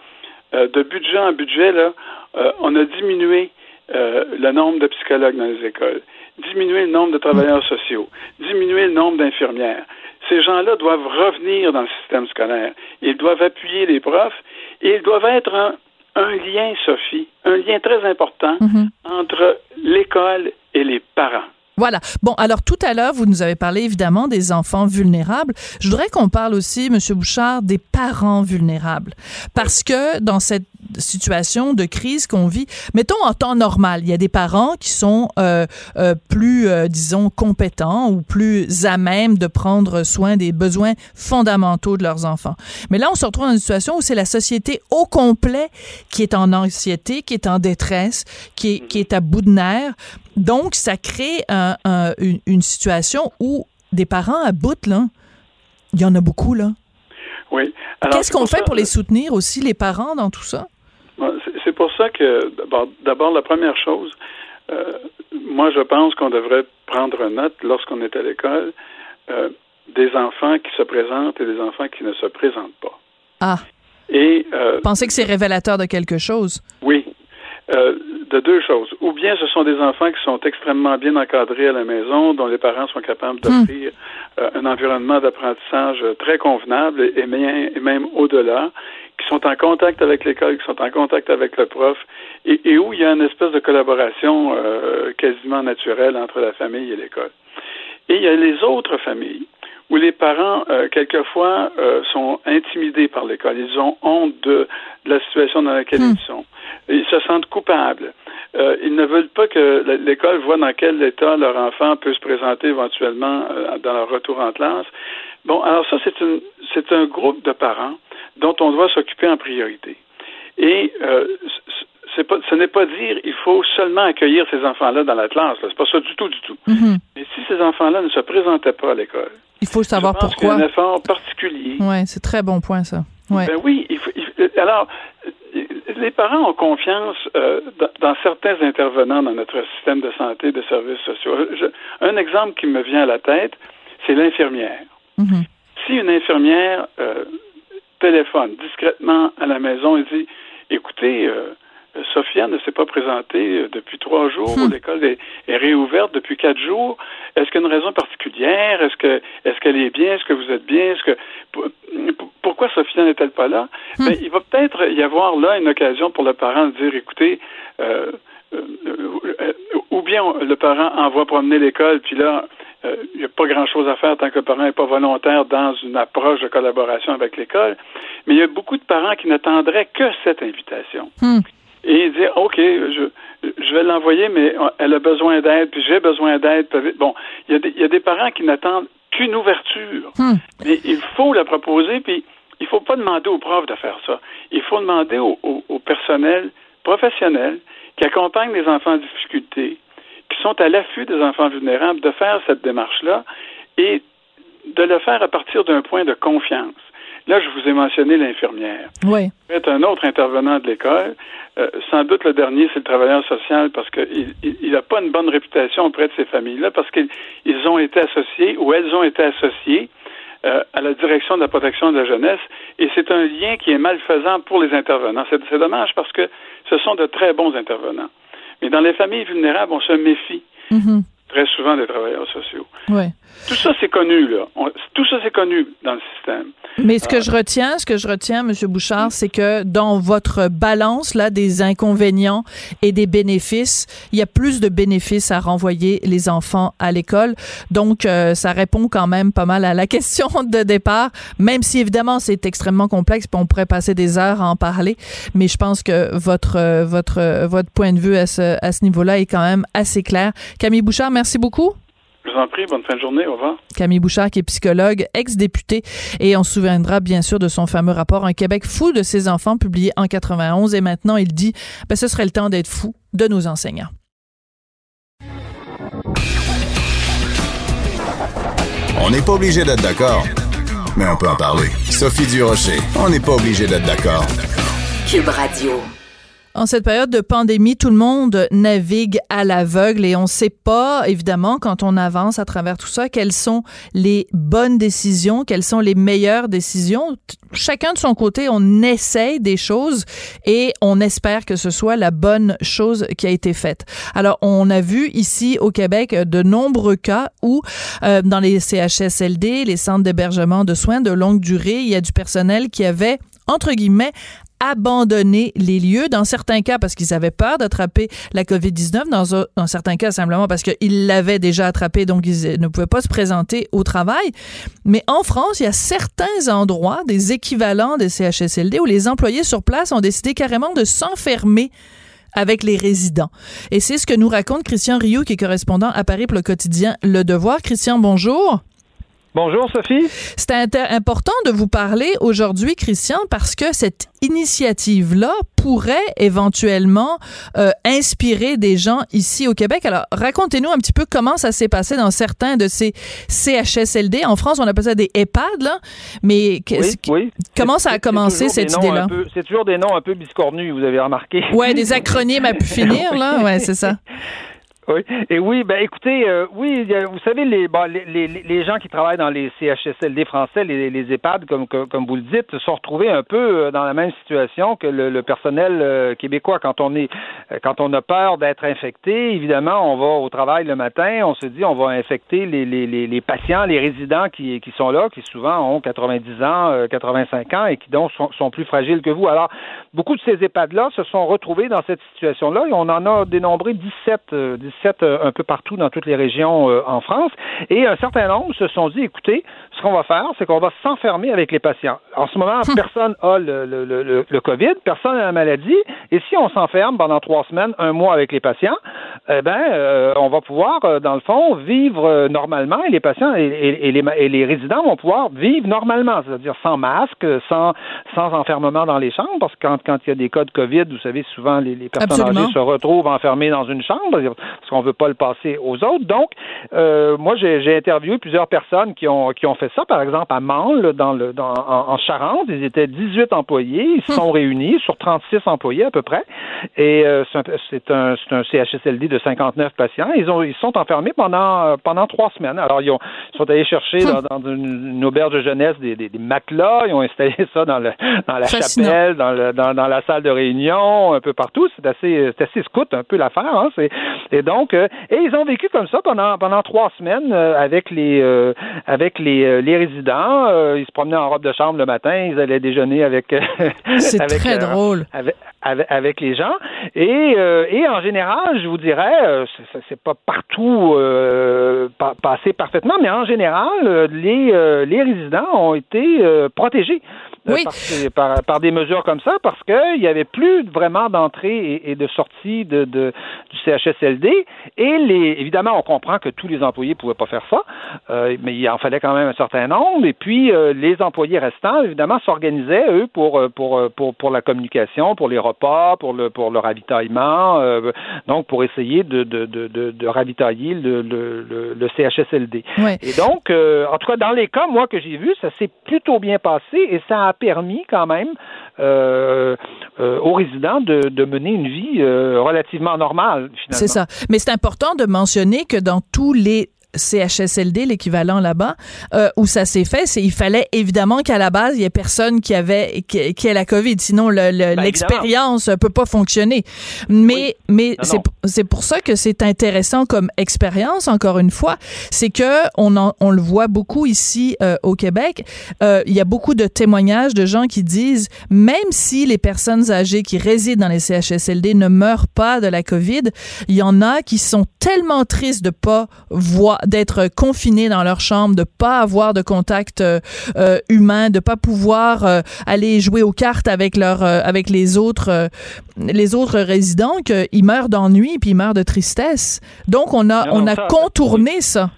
euh, de budget en budget. Là, euh, on a diminué euh, le nombre de psychologues dans les écoles, diminué le nombre de travailleurs sociaux, diminué le nombre d'infirmières. Ces gens-là doivent revenir dans le système scolaire. Ils doivent appuyer les profs et ils doivent être un, un lien, Sophie, un lien très important mm-hmm. entre l'école et les parents. Voilà. Bon, alors tout à l'heure, vous nous avez parlé évidemment des enfants vulnérables. Je voudrais qu'on parle aussi, Monsieur Bouchard, des parents vulnérables. Parce que dans cette situation de crise qu'on vit, mettons en temps normal, il y a des parents qui sont euh, euh, plus, euh, disons, compétents ou plus à même de prendre soin des besoins fondamentaux de leurs enfants. Mais là, on se retrouve dans une situation où c'est la société au complet qui est en anxiété, qui est en détresse, qui est, qui est à bout de nerfs. Donc, ça crée un, une, une, situation où des parents à bout, là, il y en a beaucoup, là. Oui. Qu'est-ce qu'on fait pour les soutenir aussi, les parents, dans tout ça? C'est pour ça que, d'abord, la première chose, euh, moi, je pense qu'on devrait prendre note lorsqu'on est à l'école euh, des enfants qui se présentent et des enfants qui ne se présentent pas. Ah. Et euh, pensez que c'est révélateur de quelque chose. Oui. Euh, de deux choses. Ou bien ce sont des enfants qui sont extrêmement bien encadrés à la maison, dont les parents sont capables d'offrir un environnement d'apprentissage très convenable et, et même au-delà, qui sont en contact avec l'école, qui sont en contact avec le prof, et, où il y a une espèce de collaboration euh, quasiment naturelle entre la famille et l'école. Et il y a les autres familles où les parents, euh, quelquefois, euh, sont intimidés par l'école. Ils ont honte de, la situation dans laquelle ils hmm. sont. Ils se sentent coupables. ils ne veulent pas que l'école voit dans quel état leur enfant peut se présenter éventuellement dans leur retour en classe. Bon, alors ça, c'est, c'est un groupe de parents dont on doit s'occuper en priorité. Et euh, pas, ce n'est pas dire il faut seulement accueillir ces enfants-là dans la classe. C'est pas ça du tout, du tout. Mm-hmm. Mais si ces enfants-là ne se présentaient pas à l'école, il faut savoir je pense pourquoi. un effort particulier. Oui, c'est très bon point ça. Ouais. Ben oui, il faut, alors les parents ont confiance euh, dans, certains intervenants dans notre système de santé, de services sociaux. un exemple qui me vient à la tête, c'est l'infirmière. Mm-hmm. Si une infirmière euh, téléphone discrètement à la maison et dit écoutez, euh, Sophia ne s'est pas présentée euh, depuis trois jours. Hmm. L'école est, réouverte depuis quatre jours. Est-ce qu'il y a une raison particulière? Est-ce que est-ce qu'elle est bien? Est-ce que vous êtes bien? Est-ce que pourquoi Sophia n'est-elle pas là? Hmm. Ben, il va peut-être y avoir là une occasion pour le parent de dire écoutez, euh, ou bien le parent envoie promener l'école, puis là, il euh, n'y a pas grand-chose à faire tant que le parent n'est pas volontaire dans une approche de collaboration avec l'école. Mais il y a beaucoup de parents qui n'attendraient que cette invitation. Hmm. Et ils disent, OK, je, je vais l'envoyer, mais elle a besoin d'aide, puis j'ai besoin d'aide. Bon, il y, a des, parents qui n'attendent qu'une ouverture. Hmm. Mais il faut la proposer, puis il ne faut pas demander aux profs de faire ça. Il faut demander au, au personnel professionnel qui accompagne les enfants en difficulté, qui sont à l'affût des enfants vulnérables de faire cette démarche-là et de le faire à partir d'un point de confiance. Là, je vous ai mentionné l'infirmière. Oui. C'est un autre intervenant de l'école. Euh, sans doute le dernier, c'est le travailleur social parce qu'il n'a pas une bonne réputation auprès de ces familles-là parce qu'ils ont été associés ou elles ont été associées euh, à la direction de la protection de la jeunesse et c'est un lien qui est malfaisant pour les intervenants. C'est dommage parce que ce sont de très bons intervenants. Mais dans les familles vulnérables, on se méfie. Mm-hmm. Très souvent des travailleurs sociaux. Oui. Tout ça, c'est connu, là. tout ça, c'est connu dans le système. Mais ce que je retiens, ce que je retiens, M. Bouchard, c'est que dans votre balance, là, des inconvénients et des bénéfices, il y a plus de bénéfices à renvoyer les enfants à l'école. Donc, euh, ça répond quand même pas mal à la <laughs> question de départ, même si évidemment c'est extrêmement complexe, puis on pourrait passer des heures à en parler. Mais je pense que votre, euh, votre, euh, votre point de vue à ce, à ce niveau-là est quand même assez clair. Camille Bouchard, merci beaucoup. Je vous en prie, bonne fin de journée, au revoir. Camille Bouchard, qui est psychologue, ex-député, et on se souviendra bien sûr de son fameux rapport Un Québec fou de ses enfants, publié en 91, et maintenant il dit, ben, ce serait le temps d'être fou de nos enseignants. On n'est pas obligé d'être d'accord, mais on peut en parler. Sophie Durocher, on n'est pas obligé d'être d'accord. Cube Radio. En cette période de pandémie, tout le monde navigue à l'aveugle et on ne sait pas, évidemment, quand on avance à travers tout ça, quelles sont les bonnes décisions, quelles sont les meilleures décisions. Chacun de son côté, on essaye des choses et on espère que ce soit la bonne chose qui a été faite. Alors, on a vu ici au Québec de nombreux cas où, euh, dans les CHSLD, les centres d'hébergement de soins de longue durée, il y a du personnel qui avait entre guillemets, abandonner les lieux, dans certains cas parce qu'ils avaient peur d'attraper la COVID-19, dans, dans, certains cas simplement parce qu'ils l'avaient déjà attrapé, donc ils ne pouvaient pas se présenter au travail. Mais en France, il y a certains endroits, des équivalents des CHSLD, où les employés sur place ont décidé carrément de s'enfermer avec les résidents. Et c'est ce que nous raconte Christian Rioux, qui est correspondant à Paris pour le quotidien Le Devoir. Christian, bonjour. Bonjour Sophie. C'est important de vous parler aujourd'hui, Christian, parce que cette initiative-là pourrait éventuellement euh, inspirer des gens ici au Québec. Alors, racontez-nous un petit peu comment ça s'est passé dans certains de ces CHSLD. En France, on appelle ça des EHPAD, là. Mais oui, comment ça a commencé, cette idée-là? C'est toujours des noms un peu biscornus, vous avez remarqué. Ouais, des acronymes à pu <laughs> finir, là. Ouais, c'est ça. <laughs> Oui. Et oui, ben écoutez, euh, oui, vous savez, les, les, les, gens qui travaillent dans les CHSLD français, les, les EHPAD, comme, comme, vous le dites, se sont retrouvés un peu euh, dans la même situation que le, personnel euh, québécois. Quand on est quand on a peur d'être infecté, évidemment, on va au travail le matin, on se dit on va infecter les, les, patients, les résidents qui, qui sont là, qui souvent ont 90 ans, 85 ans et qui donc sont, sont plus fragiles que vous. Alors, beaucoup de ces EHPAD-là se sont retrouvés dans cette situation-là et on en a dénombré 17, 17 euh, un peu partout dans toutes les régions euh, en France. Et un certain nombre se sont dit, écoutez, ce qu'on va faire, c'est qu'on va s'enfermer avec les patients. En ce moment, hum. personne n'a le, le, le, le, COVID, personne n'a la maladie. Et si on s'enferme pendant trois semaines, un mois avec les patients, eh ben, euh, on va pouvoir, dans le fond, vivre normalement et les patients et, et, les, et les résidents vont pouvoir vivre normalement, c'est-à-dire sans masque, sans, sans enfermement dans les chambres, parce que quand, quand il y a des cas de COVID, vous savez, souvent les, les personnes âgées se retrouvent enfermées dans une chambre, parce qu'on veut pas le passer aux autres. Donc, euh, moi, j'ai interviewé plusieurs personnes qui ont, qui ont fait ça, par exemple, à Mansle, dans le, dans, en, Charente. Ils étaient 18 employés. Ils se sont <laughs> réunis sur 36 employés à peu près. Et euh, c'est un, un, CHSLD de 59 patients. Ils, ont, ils sont enfermés pendant, pendant trois semaines. Alors, ils, ont, sont allés chercher dans, dans une, auberge de jeunesse des, des, matelas. Ils ont installé ça dans, le, dans la chapelle, dans, le, dans, dans, la salle de réunion, un peu partout. C'est assez, assez scout un peu l'affaire. Hein? Et donc, euh, et ils ont vécu comme ça pendant pendant trois semaines euh, avec les euh, avec les, les résidents. ils se promenaient en robe de chambre le matin, ils allaient déjeuner avec. <laughs> C'est très drôle. Avec, avec, les gens. Et, et en général, je vous dirais, c'est pas partout passé parfaitement, mais en général, les les résidents ont été protégés oui. par, par, des mesures comme ça parce qu'il n'y avait plus vraiment d'entrée et, de sortie de, de, du CHSLD. Et les, évidemment, on comprend que tous les employés ne pouvaient pas faire ça, euh, mais il en fallait quand même un certain nombre. Et puis, euh, les employés restants, évidemment, s'organisaient, eux, pour, euh, pour, pour, pour la communication, pour les repas, pour le, pour le ravitaillement, donc pour essayer de, de, de, de, ravitailler le, le, le, CHSLD. Et donc, en tout cas, dans les cas, moi, que j'ai vus, ça s'est plutôt bien passé et ça a permis quand même euh, euh, aux résidents de, mener une vie euh, relativement normale. C'est ça. Mais c'est important de mentionner que dans tous les CHSLD, l'équivalent là-bas, euh, où ça s'est fait, c'est il fallait évidemment qu'à la base il y ait personne qui avait qui, qui ait la Covid, sinon ben, l'expérience ne peut pas fonctionner. Mais mais c'est pour ça que c'est intéressant comme expérience. Encore une fois, c'est que on on le voit beaucoup ici euh, au Québec. Euh, il y a beaucoup de témoignages de gens qui disent même si les personnes âgées qui résident dans les CHSLD ne meurent pas de la COVID, il y en a qui sont tellement tristes de pas voir d'être confinés dans leur chambre, de pas avoir de contact euh, euh, humain, de pas pouvoir euh, aller jouer aux cartes avec leur avec les autres les autres résidents, qu'ils meurent d'ennui puis ils meurent de tristesse. Donc on a on a contourné ça.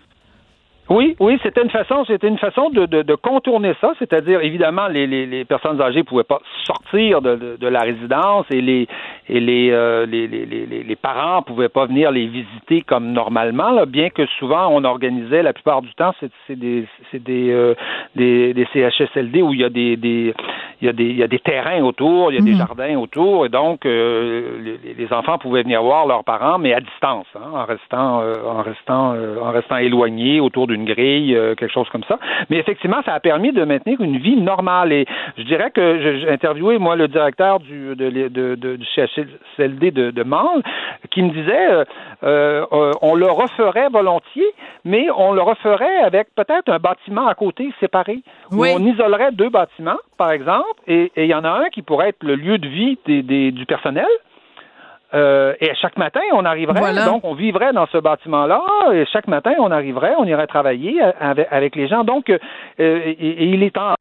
Oui, oui, c'était une façon, c'était une façon de, de, de contourner ça, c'est-à-dire évidemment les, les, les, personnes âgées pouvaient pas sortir de, de, de la résidence et les et les, euh, les, les, les, les, parents pouvaient pas venir les visiter comme normalement, là, bien que souvent on organisait la plupart du temps c'est, c'est des des, euh, des, des CHSLD où il y a des, des il y a des, il y a des terrains autour, il y a des Mhm. jardins autour, et donc euh, les, les enfants pouvaient venir voir leurs parents, mais à distance, hein, en restant, euh, en restant, euh, en restant éloignés autour d'une grille, euh, quelque chose comme ça. Mais effectivement, ça a permis de maintenir une vie normale. Et je dirais que j'ai interviewé moi le directeur du de, de, de- du CHSLD de, de Mansle, qui me disait, euh, euh, euh, on le referait volontiers, mais on le referait avec peut-être un bâtiment à côté séparé, Oui. où on isolerait deux bâtiments, par exemple, et il y en a un qui pourrait être le lieu de vie des, des- du personnel. Euh, et chaque matin, on arriverait, Voilà. donc on vivrait dans ce bâtiment-là, et chaque matin, on arriverait, on irait travailler avec, avec les gens. Donc, euh, et, et il est en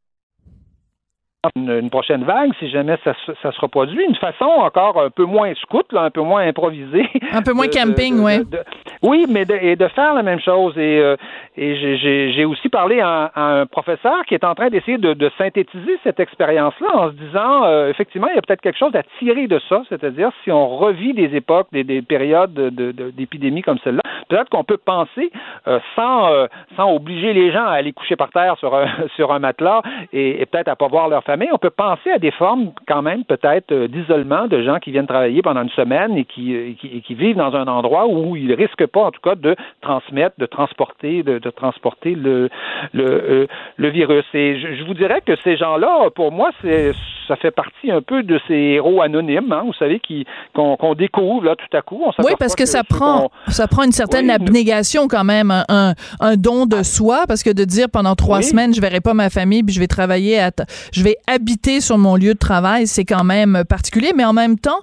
une, une prochaine vague, si jamais ça, se- ça se reproduit, une façon encore un peu moins scout, là, un peu moins improvisée. <laughs> Un peu moins de- camping, de- oui, mais de, et de faire la même chose. Et, euh, et j'ai- aussi parlé à, à un professeur qui est en train d'essayer de, de synthétiser cette expérience-là en se disant, euh, effectivement, il y a peut-être quelque chose à tirer de ça, c'est-à-dire si on revit des époques, des, des périodes de- de- d'épidémie comme celle-là, peut-être qu'on peut penser euh, sans, sans obliger les gens à aller coucher par terre sur un, <laughs> sur un matelas et, et peut-être à pas voir leur famille, on peut penser à des formes quand même peut-être euh, d'isolement de gens qui viennent travailler pendant une semaine et qui, et qui, et qui vivent dans un endroit où ils risquent pas en tout cas de transmettre, de transporter, de, de transporter le, le, euh, le virus. Et je, je vous dirais que ces gens-là, pour moi, c'est ça fait partie un peu de ces héros anonymes, hein, vous savez, qui qu'on découvre là tout à coup. On Oui, parce que, ça prend ça prend une certaine Oui, abnégation quand même, un, don de soi, parce que de dire pendant trois Oui. semaines je verrai pas ma famille, puis je vais travailler, à je vais habiter sur mon lieu de travail, c'est quand même particulier, mais en même temps,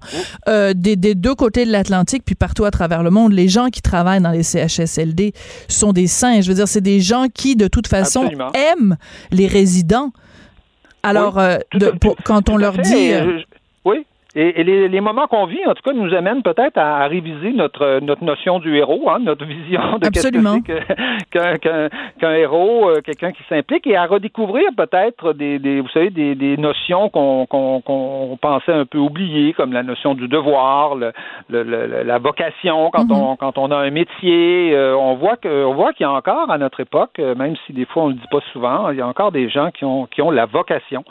euh, des, des deux côtés de l'Atlantique, puis partout à travers le monde, les gens qui travaillent dans les CHSLD sont des saints. Je veux dire, c'est des gens qui, de toute façon, Absolument. aiment les résidents. Alors, Oui, euh, de- pour- quand on leur fait. dit... Euh, je- oui. Et, et les, les moments qu'on vit, en tout cas, nous amènent peut-être à, à réviser notre notre notion du héros, hein, notre vision de qu'est-ce que Absolument. c'est que- <laughs> qu'un qu'un qu'un héros, euh, quelqu'un qui s'implique, et à redécouvrir peut-être des, des vous savez des, des notions qu'on qu'on qu'on pensait un peu oubliées, comme la notion du devoir, le, le- le- la vocation quand Mhm. on quand on a un métier. Euh, on voit que on voit qu'il y a encore à notre époque, euh, même si des fois on le dit pas souvent, il y a encore des gens qui ont qui ont la vocation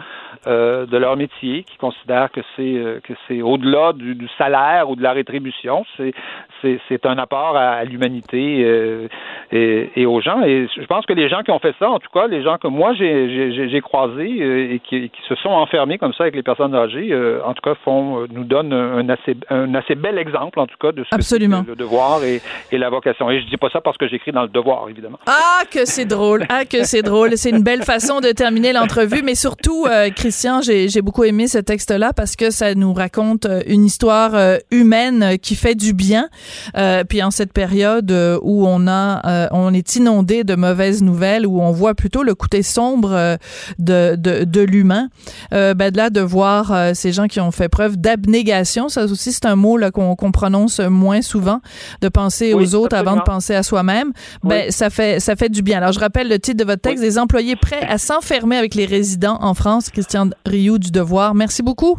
euh, de leur métier, qui considèrent que c'est euh, que c'est au-delà du, du salaire ou de la rétribution, c'est un apport à, à l'humanité euh, et, et aux gens. Et je pense que les gens qui ont fait ça, en tout cas, les gens que moi j'ai croisés euh, et qui, qui se sont enfermés comme ça avec les personnes âgées, euh, en tout cas, font euh, nous donnent un assez un assez bel exemple, en tout cas, de ce que c'est Absolument. que le devoir et, et la vocation. Et je dis pas ça parce que j'écris dans le devoir, évidemment. Ah, que c'est drôle. Ah, que c'est drôle. C'est une belle façon de terminer l'entrevue. Mais surtout, Christian, j'ai j'ai beaucoup aimé ce texte-là parce que ça nous raconte euh, une histoire euh, humaine euh, qui fait du bien. Euh, puis en cette période où on a, euh, on est inondé de mauvaises nouvelles, où on voit plutôt le côté sombre de, de, de l'humain, euh, ben de là de voir ces gens qui ont fait preuve d'abnégation, ça aussi c'est un mot là qu'on qu'on prononce moins souvent, de penser Oui, aux autres avant de penser à soi-même. Ben Oui. ça fait ça fait du bien. Alors je rappelle le titre de votre texte des employés prêts à s'enfermer avec les résidents en France, Christian Rioux du Devoir. Merci beaucoup.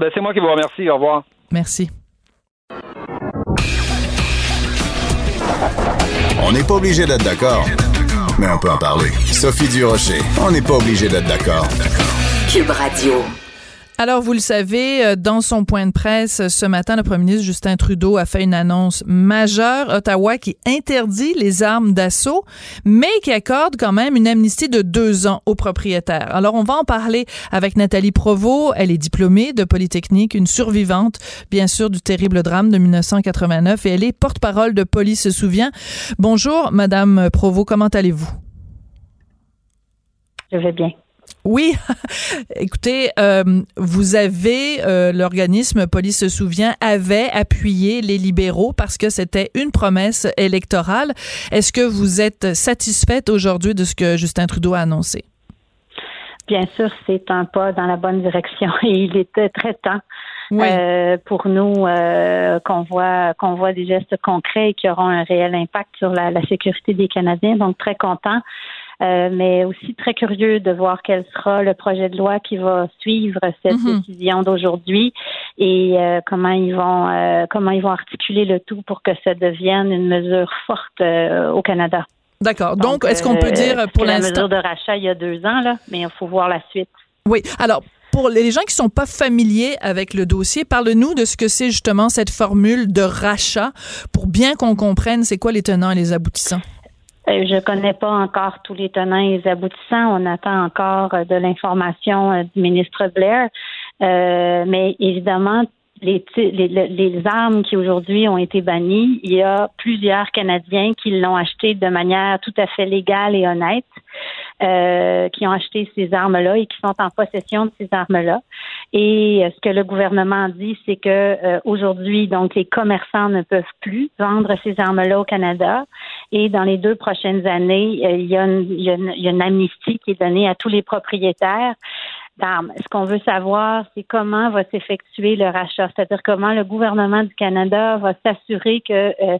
Ben, c'est moi qui vous remercie. Au revoir. Merci. On n'est pas obligé d'être d'accord, mais on peut en parler. Sophie Durocher, on n'est pas obligé d'être d'accord. Cube Radio. Alors, vous le savez, euh, dans son point de presse euh, ce matin, le premier ministre Justin Trudeau a fait une annonce majeure. Ottawa qui interdit les armes d'assaut, mais qui accorde quand même une amnistie de deux ans aux propriétaires. Alors, on va en parler avec Nathalie Provost. Elle est diplômée de Polytechnique, une survivante, bien sûr, du terrible drame de 1989, et elle est porte-parole de Police se souvient. Bonjour, Madame Provost, comment allez-vous? Je vais bien. Oui, <laughs> écoutez, euh, vous avez, euh, l'organisme Police se souvient, avait appuyé les libéraux parce que c'était une promesse électorale. Est-ce que vous êtes satisfaite aujourd'hui de ce que Justin Trudeau a annoncé? Bien sûr, c'est un pas dans la bonne direction <laughs> et il était très temps. Oui. euh, pour nous euh, qu'on voit qu'on voit des gestes concrets et qui auront un réel impact sur la, la sécurité des Canadiens. Donc très content, euh, mais aussi très curieux de voir quel sera le projet de loi qui va suivre cette Mhm. décision d'aujourd'hui et euh, comment ils vont euh, comment ils vont articuler le tout pour que ça devienne une mesure forte au Canada. D'accord. Donc, est-ce qu'on peut dire pour c'est la l'instant... mesure de rachat il y a deux ans là, mais il faut voir la suite. Oui. Alors, pour les gens qui sont pas familiers avec le dossier, parle-nous de ce que c'est justement cette formule de rachat pour bien qu'on comprenne c'est quoi les tenants et les aboutissants. Euh, je connais pas encore tous les tenants et aboutissants. On attend encore de l'information du ministre Blair. mais évidemment, les, les, les, armes qui aujourd'hui ont été bannies, il y a plusieurs Canadiens qui l'ont acheté de manière tout à fait légale et honnête, euh, qui ont acheté ces armes-là et qui sont en possession de ces armes-là. Et euh, ce que le gouvernement dit, c'est que euh, aujourd'hui, donc les commerçants ne peuvent plus vendre ces armes-là au Canada. Et dans les deux prochaines années, il y, a une, il, y a une, il y a une amnistie qui est donnée à tous les propriétaires ce qu'on veut savoir, c'est comment va s'effectuer le rachat, c'est-à-dire comment le gouvernement du Canada va s'assurer que euh,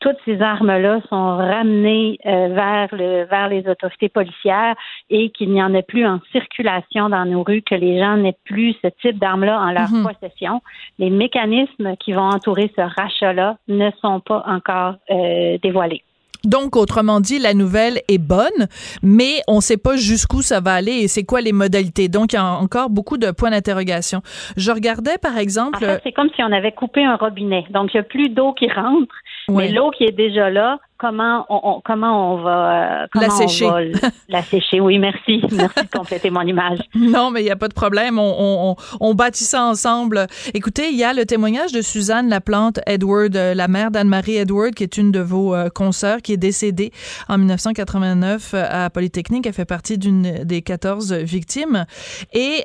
toutes ces armes-là sont ramenées euh, vers, le, vers les autorités policières et qu'il n'y en ait plus en circulation dans nos rues, que les gens n'aient plus ce type d'armes-là en leur mhm. possession. Les mécanismes qui vont entourer ce rachat-là ne sont pas encore euh, dévoilés. Donc, autrement dit, la nouvelle est bonne, mais on ne sait pas jusqu'où ça va aller et c'est quoi les modalités. Donc, il y a encore beaucoup de points d'interrogation. Je regardais, par exemple... En fait, c'est comme si on avait coupé un robinet. Donc, il n'y a plus d'eau qui rentre, mais l'eau qui est déjà là comment on, comment on va euh, la sécher. la <laughs> sécher. Oui, merci. Merci de compléter mon image. <laughs> Non, mais il n'y a pas de problème. On, on, on, bâtit ça ensemble. Écoutez, il y a le témoignage de Suzanne Laplante Edward, euh, la mère d'Anne-Marie Edward, qui est une de vos euh, consoeurs, qui est décédée en 1989 à Polytechnique. Elle fait partie d'une des 14 victimes. Et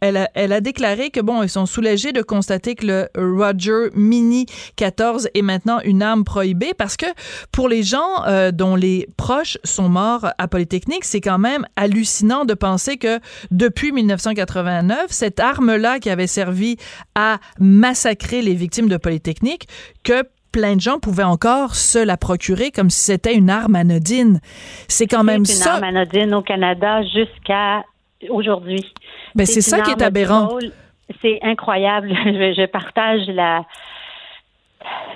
elle, a, déclaré que bon, ils sont soulagés de constater que le Roger Mini 14 est maintenant une arme prohibée parce que pour les gens euh, dont les proches sont morts à Polytechnique, c'est quand même hallucinant de penser que depuis 1989, cette arme-là qui avait servi à massacrer les victimes de Polytechnique, que plein de gens pouvaient encore se la procurer comme si c'était une arme anodine. C'est quand même ça. une arme anodine au Canada jusqu'à aujourd'hui. Mais ben, c'est ça qui est aberrant. C'est incroyable. <laughs> Je, partage la,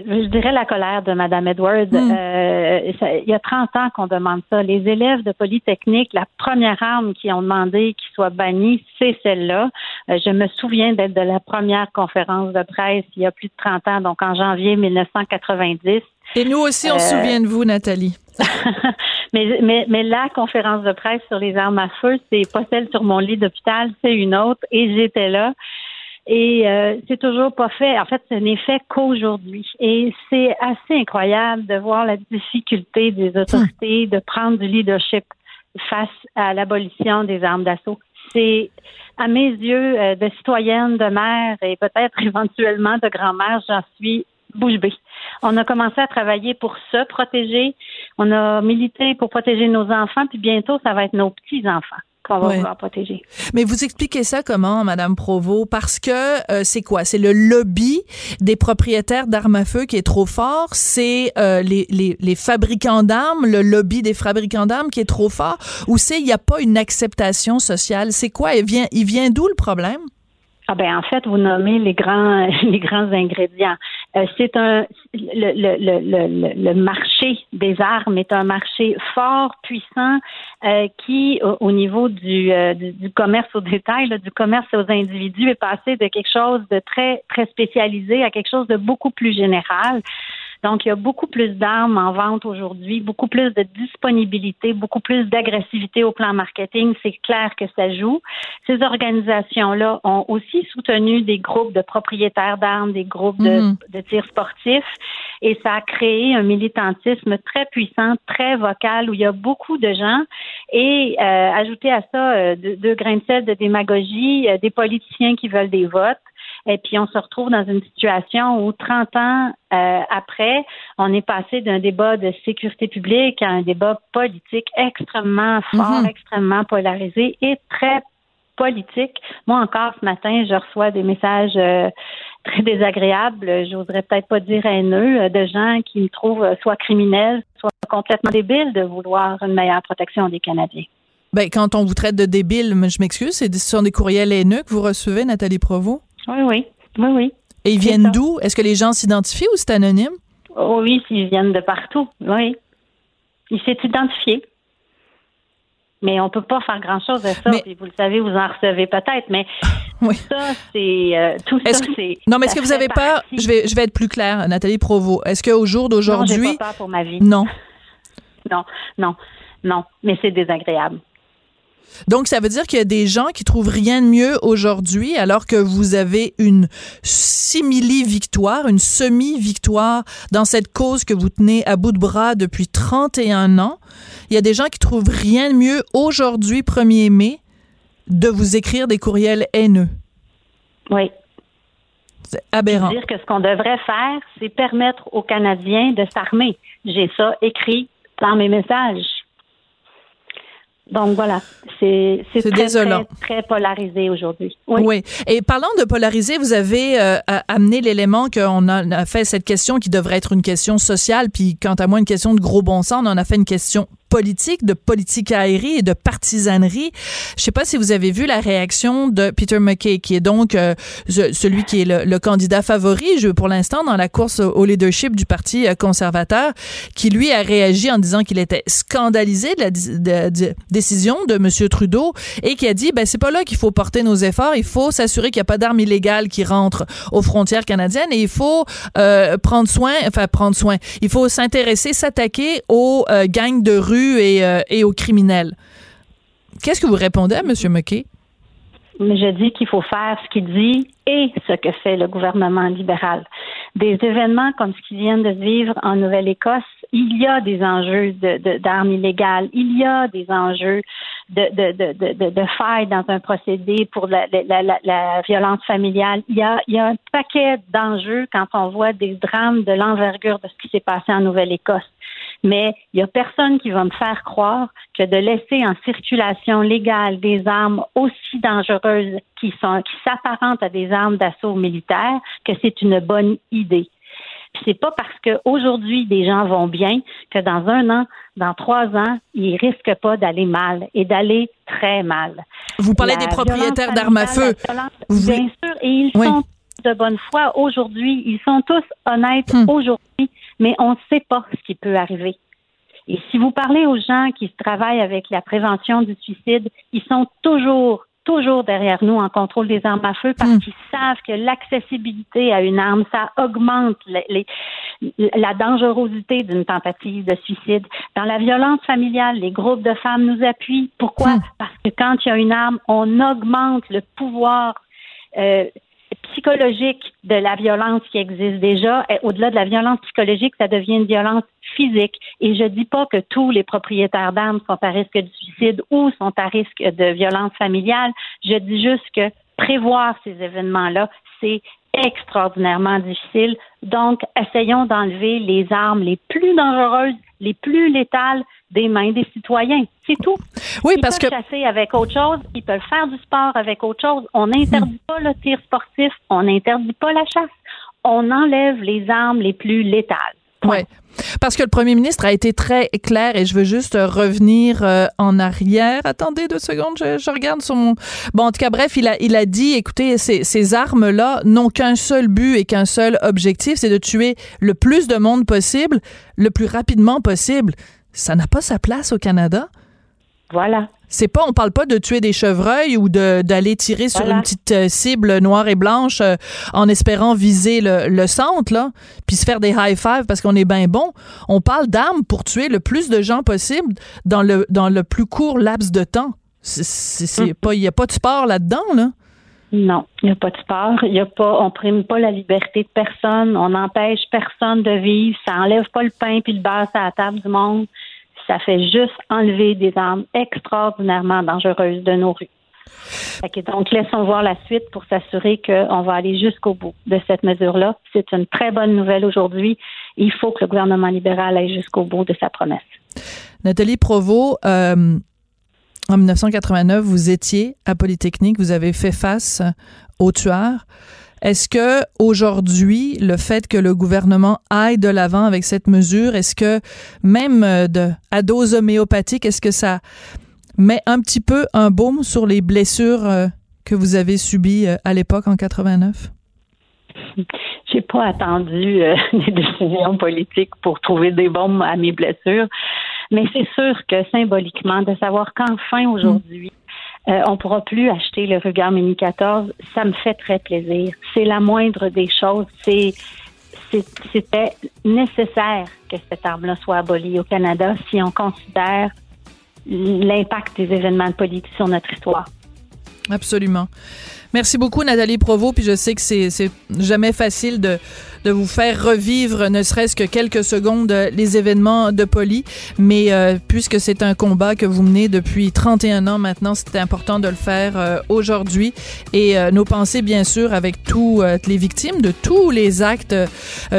je dirais la colère de Mme Edwards. Hmm. Euh, il y a 30 ans qu'on demande ça. Les élèves de Polytechnique, la première arme qu'ils ont demandé qu'ils soit bannie, c'est celle-là. Euh, je me souviens d'être de la première conférence de presse il y a plus de 30 ans, donc en janvier 1990. Et nous aussi, on se euh, souvient de vous, Nathalie. <laughs> mais, mais, mais la conférence de presse sur les armes à feu, c'est pas celle sur mon lit d'hôpital, c'est une autre, et j'étais là. Et euh, c'est toujours pas fait. En fait, ce n'est fait qu'aujourd'hui. Et c'est assez incroyable de voir la difficulté des autorités de prendre du leadership face à l'abolition des armes d'assaut. C'est, à mes yeux, euh, de citoyenne, de mère et peut-être <laughs> éventuellement de grand-mère, j'en suis bouche bée. On a commencé à travailler pour se protéger. On a milité pour protéger nos enfants, puis bientôt, ça va être nos petits-enfants Mais vous expliquez ça comment, Madame Provo Parce que euh, c'est quoi? C'est le lobby des propriétaires d'armes à feu qui est trop fort. C'est euh, les, les, les, fabricants d'armes, le lobby des fabricants d'armes qui est trop fort. Ou c'est il n'y a pas une acceptation sociale? C'est quoi? Il vient, il vient d'où le problème? Ah ben en fait, vous nommez les grands <laughs> les grands ingrédients. Euh, c'est un le, le, le, le, marché des armes est un marché fort, puissant, euh, qui au, niveau du, euh, du, commerce au détail, du commerce aux individus, est passé de quelque chose de très très spécialisé à quelque chose de beaucoup plus général. Donc, il y a beaucoup plus d'armes en vente aujourd'hui, beaucoup plus de disponibilité, beaucoup plus d'agressivité au plan marketing. C'est clair que ça joue. Ces organisations-là ont aussi soutenu des groupes de propriétaires d'armes, des groupes de, mhm. de tirs sportifs. Et ça a créé un militantisme très puissant, très vocal, où il y a beaucoup de gens. Et euh, ajouter à ça euh, deux, grains de sel de démagogie, euh, des politiciens qui veulent des votes. Et puis, on se retrouve dans une situation où 30 ans euh, après, on est passé d'un débat de sécurité publique à un débat politique extrêmement fort, mhm. extrêmement polarisé et très politique. Moi encore ce matin, je reçois des messages euh, très désagréables, j'oserais peut-être pas dire haineux, euh, de gens qui me trouvent soit criminels, soit complètement débiles de vouloir une meilleure protection des Canadiens. Ben, quand on vous traite de débile, je m'excuse, ce sont des courriels haineux que vous recevez, Nathalie Provost? Oui, oui. Oui, oui. Et ils viennent d'où? Est-ce que les gens s'identifient ou c'est anonyme? Oh, oui, oui, ils viennent de partout. Oui. Il s'est identifié. mais on peut pas faire grand-chose à ça. vous le savez, vous en recevez peut-être, mais <laughs> ça, c'est euh, tout ça, c'est. Non, mais est-ce que vous avez peur Je vais, je vais être plus claire, Nathalie Provo. Est-ce qu'au jour d'aujourd'hui, non, j'ai pas peur pour ma vie. Non, non, non, non, mais c'est désagréable. Donc, ça veut dire qu'il y a des gens qui trouvent rien de mieux aujourd'hui, alors que vous avez une simili-victoire, une semi-victoire dans cette cause que vous tenez à bout de bras depuis 31 ans. Il y a des gens qui trouvent rien de mieux aujourd'hui, 1er mai, de vous écrire des courriels haineux. Oui. C'est aberrant. dire que ce qu'on devrait faire, c'est permettre aux Canadiens de s'armer. J'ai ça écrit dans mes messages. Donc voilà, c'est très, désolant. Très, polarisé aujourd'hui. Oui. Et parlant de polarisé, vous avez euh, amené l'élément qu'on a, fait cette question qui devrait être une question sociale, puis quant à moi une question de gros bon sens, on en a fait une question politique, de politique aérie et de partisanerie. Je sais pas si vous avez vu la réaction de Peter McKay, qui est donc euh, celui qui est le, candidat favori je, pour l'instant dans la course au leadership du Parti euh, conservateur, qui lui a réagi en disant qu'il était scandalisé de la décision de M. Trudeau et qui a dit, ben c'est pas là qu'il faut porter nos efforts, il faut s'assurer qu'il n'y a pas d'armes illégales qui rentrent aux frontières canadiennes et il faut euh, prendre soin, enfin prendre soin, il faut s'intéresser, s'attaquer aux gangs de rue euh, et, aux criminels. Qu'est-ce que vous répondez à M. McKay? Je dis qu'il faut faire ce qu'il dit et ce que fait le gouvernement libéral. Des événements comme ce qui vient de vivre en Nouvelle-Écosse, il y a des enjeux d'armes illégales, il y a des enjeux de, de, failles dans un procédé pour la, violence familiale. Il y a un paquet d'enjeux quand on voit des drames de l'envergure de ce qui s'est passé en Nouvelle-Écosse mais il n'y a personne qui va me faire croire que de laisser en circulation légale des armes aussi dangereuses qui sont qui s'apparentent à des armes d'assaut militaire que c'est une bonne idée. C'est pas parce qu'aujourd'hui des gens vont bien que dans un an, dans trois ans, ils risquent pas d'aller mal et d'aller très mal. Vous parlez des propriétaires d'armes à feu. Bien sûr, et ils sont de bonne foi aujourd'hui. Ils sont tous honnêtes hmm. aujourd'hui mais on ne sait pas ce qui peut arriver. Et si vous parlez aux gens qui travaillent avec la prévention du suicide, ils sont toujours, toujours derrière nous en contrôle des armes à feu parce hmm. qu'ils savent que l'accessibilité à une arme, ça augmente la dangerosité d'une tentative de suicide. Dans la violence familiale, les groupes de femmes nous appuient. Pourquoi? Hmm. Parce que quand il y a une arme, on augmente le pouvoir euh, psychologique de la violence qui existe déjà. Au-delà de la violence psychologique, ça devient une violence physique. Et je dis pas que tous les propriétaires d'armes sont à risque de suicide ou sont à risque de violence familiale. Je dis juste que prévoir ces événements-là, c'est extraordinairement difficile. Donc, essayons d'enlever les armes les plus dangereuses, les plus létales des mains des citoyens. C'est tout. Oui, ils parce peuvent que chasser avec autre chose, ils peuvent faire du sport avec autre chose. On n'interdit hmm. pas le tir sportif, on n'interdit pas la chasse. On enlève les armes les plus létales. Oui. Parce que le premier ministre a été très clair et je veux juste revenir euh, en arrière. Attendez deux secondes, je, regarde son... Bon, en tout cas, bref, il a, il a dit, écoutez, ces, ces armes-là n'ont qu'un seul but et qu'un seul objectif, c'est de tuer le plus de monde possible, le plus rapidement possible ça n'a pas sa place au Canada? Voilà. C'est pas, on parle pas de tuer des chevreuils ou d'aller tirer sur une petite euh, cible noire et blanche euh, en espérant viser le, centre, là, puis se faire des high five parce qu'on est bien bon. On parle d'armes pour tuer le plus de gens possible dans le, dans le plus court laps de temps. C'est pas, il y a pas de sport là-dedans, là? Non, il n'y a pas de sport. Il y a pas, on prime pas la liberté de personne. On n'empêche personne de vivre. Ça enlève pas le pain puis le beurre à la table du monde. Ça fait juste enlever des armes extraordinairement dangereuses de nos rues. donc, laissons voir la suite pour s'assurer qu'on va aller jusqu'au bout de cette mesure-là. C'est une très bonne nouvelle aujourd'hui. Il faut que le gouvernement libéral aille jusqu'au bout de sa promesse. Nathalie Provost, euh, en 1989, vous étiez à Polytechnique, vous avez fait face aux tueurs. Est-ce que aujourd'hui, le fait que le gouvernement aille de l'avant avec cette mesure, est-ce que même euh, de, à dose homéopathique, est-ce que ça met un petit peu un baume sur les blessures euh, que vous avez subies euh, à l'époque en 89? J'ai pas attendu <laughs> des décisions politiques pour trouver des bombes à mes blessures. Mais c'est sûr que symboliquement, de savoir qu'enfin aujourd'hui, euh, on pourra plus acheter le Ruger Mini 14, ça me fait très plaisir. C'est la moindre des choses. C'est c'était nécessaire que cette arme-là soit abolie au Canada si on considère l'impact des événements politiques sur notre histoire. Absolument. Merci beaucoup, Nathalie Provo. Puis je sais que c'est jamais facile de, de vous faire revivre, ne serait-ce que quelques secondes, les événements de Poli. Mais euh, puisque c'est un combat que vous menez depuis 31 ans maintenant, c'était important de le faire euh, aujourd'hui. Et euh, nos pensées, bien sûr, avec toutes les victimes de tous les actes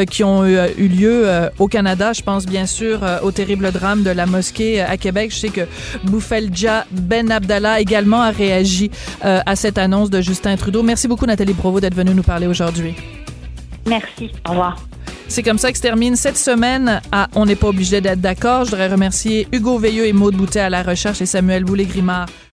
qui ont eu, eu lieu au Canada. Je pense bien sûr au terrible drame de la mosquée à Québec. Je sais que Boufelja Ben Abdallah également a réagi à cette annonce de Justin Trudeau. Merci beaucoup, Nathalie Provo, d'être venue nous parler aujourd'hui. Merci. Au revoir. C'est comme ça que se termine cette semaine à On n'est pas obligé d'être d'accord. Je voudrais remercier Hugo Veilleux et Maude Boutet à la recherche et Samuel Boulay-Grimard